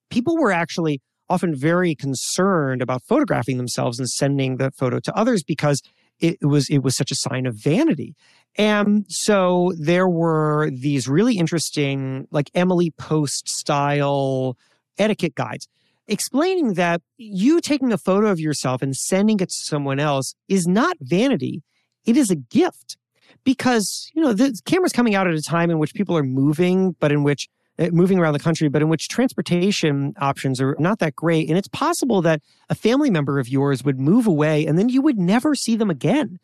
people were actually often very concerned about photographing themselves and sending the photo to others because it was it was such a sign of vanity. And so there were these really interesting, like Emily Post style etiquette guides explaining that you taking a photo of yourself and sending it to someone else is not vanity, it is a gift. Because, you know, the camera's coming out at a time in which people are moving, but in which Uh, moving around the country, but in which transportation options are not that great. And it's possible that a family member of yours would move away and then you would never see them again.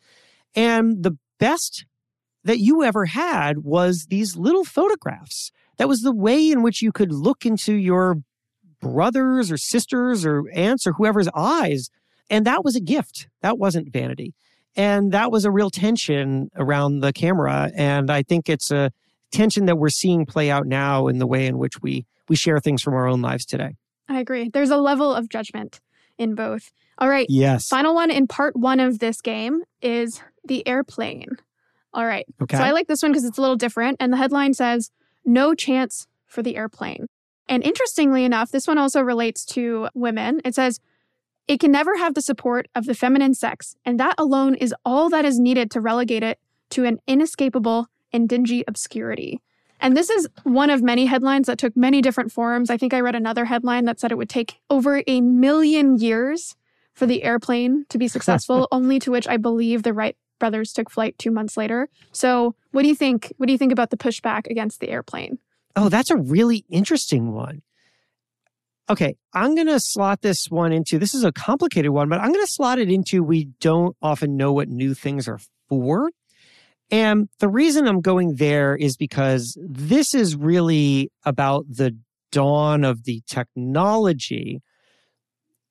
And the best that you ever had was these little photographs. That was the way in which you could look into your brothers or sisters or aunts or whoever's eyes. And that was a gift. That wasn't vanity. And that was a real tension around the camera. And I think it's a tension that we're seeing play out now in the way in which we we share things from our own lives today. I agree. There's a level of judgment in both. All right. Yes. Final one in part one of this game is the airplane. All right. Okay. So I like this one because it's a little different. And the headline says, No chance for the airplane. And interestingly enough, this one also relates to women. It says, It can never have the support of the feminine sex, and that alone is all that is needed to relegate it to an inescapable and dingy obscurity. And this is one of many headlines that took many different forms. I think I read another headline that said it would take over a million years for the airplane to be successful, only to which I believe the Wright brothers took flight two months later. So, what do you think? What do you think about the pushback against the airplane? Oh, that's a really interesting one. Okay, I'm going to slot this one into this is a complicated one, but I'm going to slot it into we don't often know what new things are for. And the reason I'm going there is because this is really about the dawn of the technology.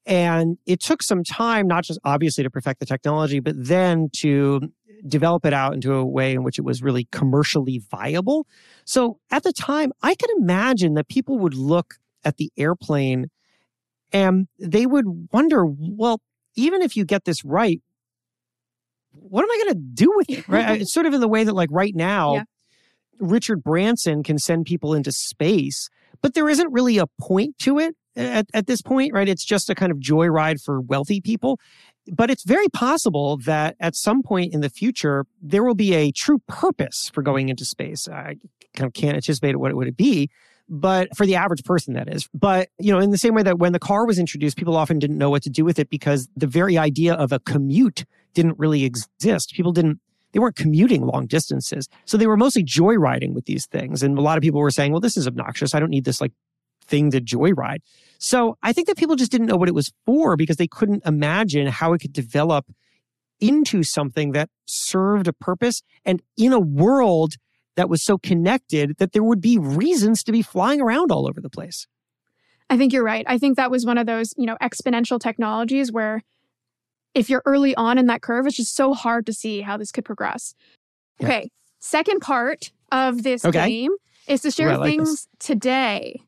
And it took some time, not just obviously to perfect the technology, but then to develop it out into a way in which it was really commercially viable. So at the time, I could imagine that people would look at the airplane and they would wonder, well, even if you get this right, what am I going to do with it? Right? it's sort of in the way that, like, right now, yeah. Richard Branson can send people into space, but there isn't really a point to it at, at this point, right? It's just a kind of joyride for wealthy people. But it's very possible that at some point in the future, there will be a true purpose for going into space. I kind of can't anticipate what it would be, but for the average person, that is. But, you know, in the same way that when the car was introduced, people often didn't know what to do with it because the very idea of a commute didn't really exist. People didn't they weren't commuting long distances. So they were mostly joyriding with these things. And a lot of people were saying, well, this is obnoxious. I don't need this like thing to joyride. So I think that people just didn't know what it was for because they couldn't imagine how it could develop into something that served a purpose and in a world that was so connected that there would be reasons to be flying around all over the place. I think you're right. I think that was one of those, you know, exponential technologies where if you're early on in that curve, it's just so hard to see how this could progress. Yeah. Okay. Second part of this okay. game is to share like things this. today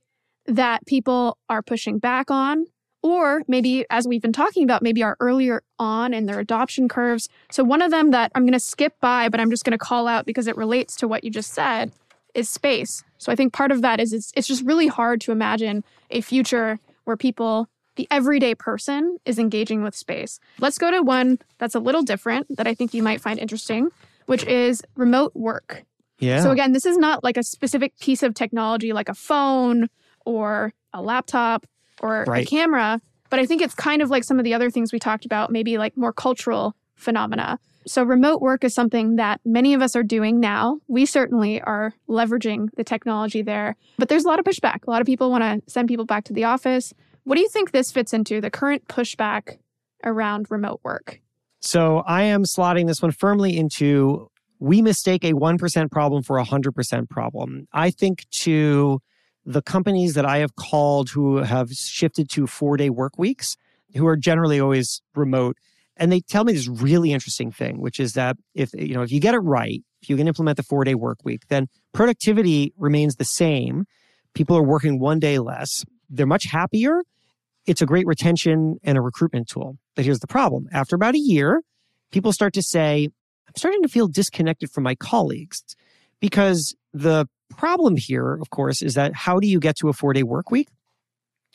that people are pushing back on, or maybe, as we've been talking about, maybe are earlier on in their adoption curves. So, one of them that I'm going to skip by, but I'm just going to call out because it relates to what you just said is space. So, I think part of that is it's, it's just really hard to imagine a future where people, the everyday person, is engaging with space. Let's go to one that's a little different that I think you might find interesting, which is remote work. Yeah. So, again, this is not like a specific piece of technology like a phone or a laptop or right. a camera. But I think it's kind of like some of the other things we talked about, maybe like more cultural phenomena. So, remote work is something that many of us are doing now. We certainly are leveraging the technology there, but there's a lot of pushback. A lot of people want to send people back to the office. What do you think this fits into the current pushback around remote work? So, I am slotting this one firmly into we mistake a 1% problem for a 100% problem. I think to the companies that I have called who have shifted to four day work weeks, who are generally always remote, and they tell me this really interesting thing, which is that if you know if you get it right, if you can implement the four day work week, then productivity remains the same. People are working one day less. They're much happier. It's a great retention and a recruitment tool. But here's the problem: after about a year, people start to say, "I'm starting to feel disconnected from my colleagues." Because the problem here, of course, is that how do you get to a four day work week?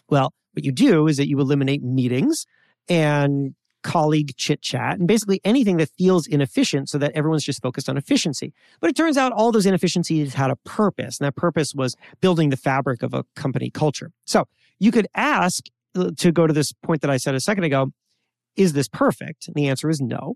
Well, what you do is that you eliminate meetings and colleague chit chat and basically anything that feels inefficient so that everyone's just focused on efficiency. But it turns out all those inefficiencies had a purpose, and that purpose was building the fabric of a company culture. So you could ask to go to this point that I said a second ago is this perfect? And the answer is no.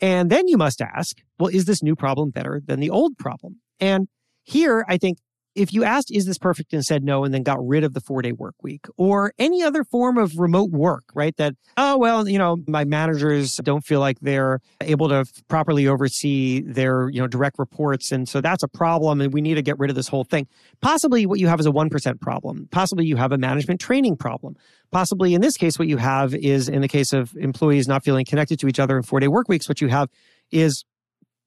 And then you must ask, well, is this new problem better than the old problem? And here, I think if you asked, is this perfect and said no, and then got rid of the four day work week or any other form of remote work, right? That, oh, well, you know, my managers don't feel like they're able to properly oversee their, you know, direct reports. And so that's a problem. And we need to get rid of this whole thing. Possibly what you have is a 1% problem. Possibly you have a management training problem. Possibly in this case, what you have is in the case of employees not feeling connected to each other in four day work weeks, what you have is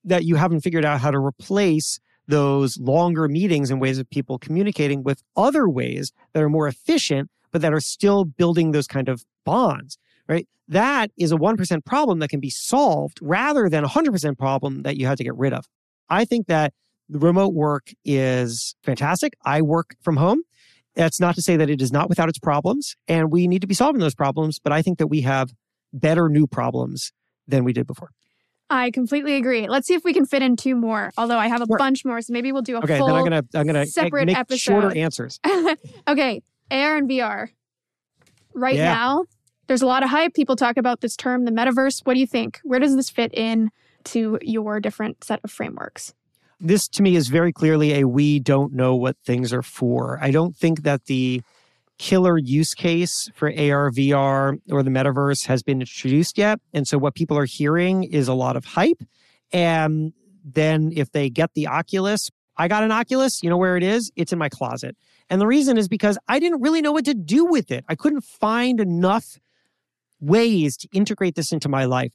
that you haven't figured out how to replace those longer meetings and ways of people communicating with other ways that are more efficient, but that are still building those kind of bonds, right? That is a 1% problem that can be solved rather than a 100% problem that you have to get rid of. I think that remote work is fantastic. I work from home. That's not to say that it is not without its problems, and we need to be solving those problems, but I think that we have better new problems than we did before. I completely agree. Let's see if we can fit in two more. Although I have a bunch more, so maybe we'll do a okay, full. then I'm gonna I'm gonna separate make episode. shorter answers. okay, AR and VR. Right yeah. now, there's a lot of hype. People talk about this term, the metaverse. What do you think? Where does this fit in to your different set of frameworks? This to me is very clearly a we don't know what things are for. I don't think that the killer use case for AR, VR, or the metaverse has been introduced yet. And so what people are hearing is a lot of hype. And then if they get the Oculus, I got an Oculus, you know where it is? It's in my closet. And the reason is because I didn't really know what to do with it. I couldn't find enough ways to integrate this into my life.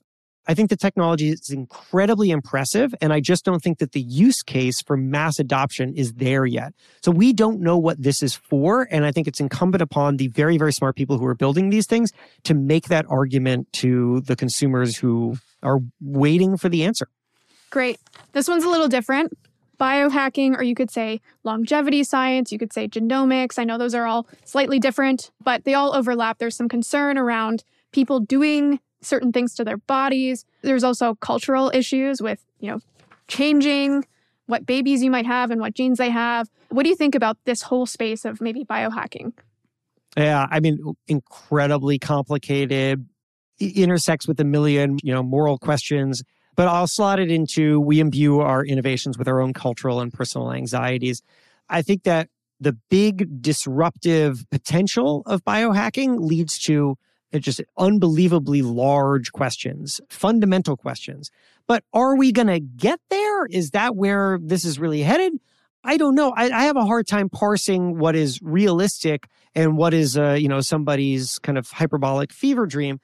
I think the technology is incredibly impressive, and I just don't think that the use case for mass adoption is there yet. So we don't know what this is for, and I think it's incumbent upon the very, very smart people who are building these things to make that argument to the consumers who are waiting for the answer. Great. This one's a little different. Biohacking, or you could say longevity science, you could say genomics. I know those are all slightly different, but they all overlap. There's some concern around people doing certain things to their bodies. There's also cultural issues with, you know, changing what babies you might have and what genes they have. What do you think about this whole space of maybe biohacking? Yeah, I mean, incredibly complicated, intersects with a million, you know, moral questions. But I'll slot it into we imbue our innovations with our own cultural and personal anxieties. I think that the big disruptive potential of biohacking leads to just unbelievably large questions, fundamental questions. But are we going to get there? Is that where this is really headed? I don't know. I, I have a hard time parsing what is realistic and what is, uh, you know, somebody's kind of hyperbolic fever dream.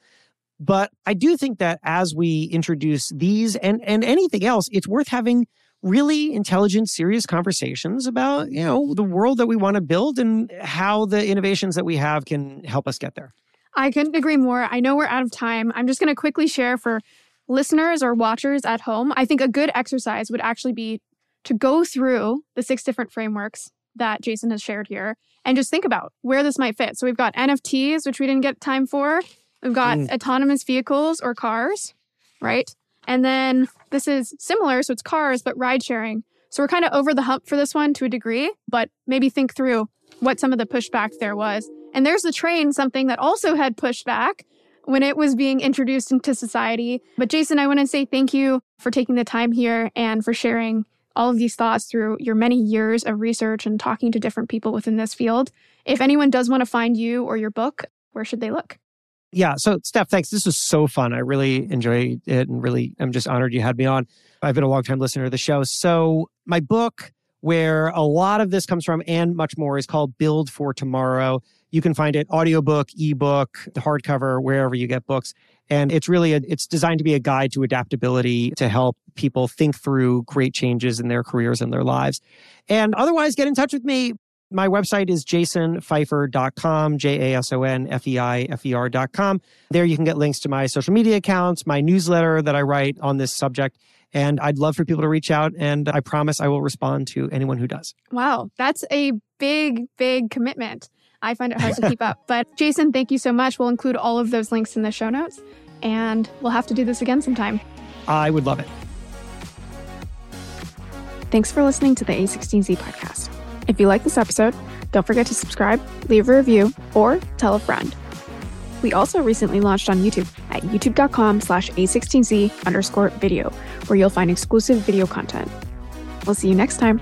But I do think that as we introduce these and and anything else, it's worth having really intelligent, serious conversations about, you know, the world that we want to build and how the innovations that we have can help us get there. I couldn't agree more. I know we're out of time. I'm just going to quickly share for listeners or watchers at home. I think a good exercise would actually be to go through the six different frameworks that Jason has shared here and just think about where this might fit. So we've got NFTs, which we didn't get time for. We've got mm. autonomous vehicles or cars, right? And then this is similar. So it's cars, but ride sharing. So we're kind of over the hump for this one to a degree, but maybe think through what some of the pushback there was. And there's the train, something that also had pushback when it was being introduced into society. But Jason, I want to say thank you for taking the time here and for sharing all of these thoughts through your many years of research and talking to different people within this field. If anyone does want to find you or your book, where should they look? Yeah. So, Steph, thanks. This was so fun. I really enjoyed it and really, I'm just honored you had me on. I've been a long time listener to the show. So, my book, where a lot of this comes from and much more, is called Build for Tomorrow. You can find it audiobook, ebook, the hardcover, wherever you get books. And it's really a, it's designed to be a guide to adaptability to help people think through great changes in their careers and their lives. And otherwise, get in touch with me. My website is jasonfeifer.com, J A S O N F E I F E R.com. There you can get links to my social media accounts, my newsletter that I write on this subject. And I'd love for people to reach out, and I promise I will respond to anyone who does. Wow, that's a big, big commitment. I find it hard to keep up. But Jason, thank you so much. We'll include all of those links in the show notes. and we'll have to do this again sometime. I would love it. Thanks for listening to the A16Z podcast. If you like this episode, don't forget to subscribe, leave a review, or tell a friend. We also recently launched on YouTube at youtube.com slash A16Z underscore video, where you'll find exclusive video content. We'll see you next time.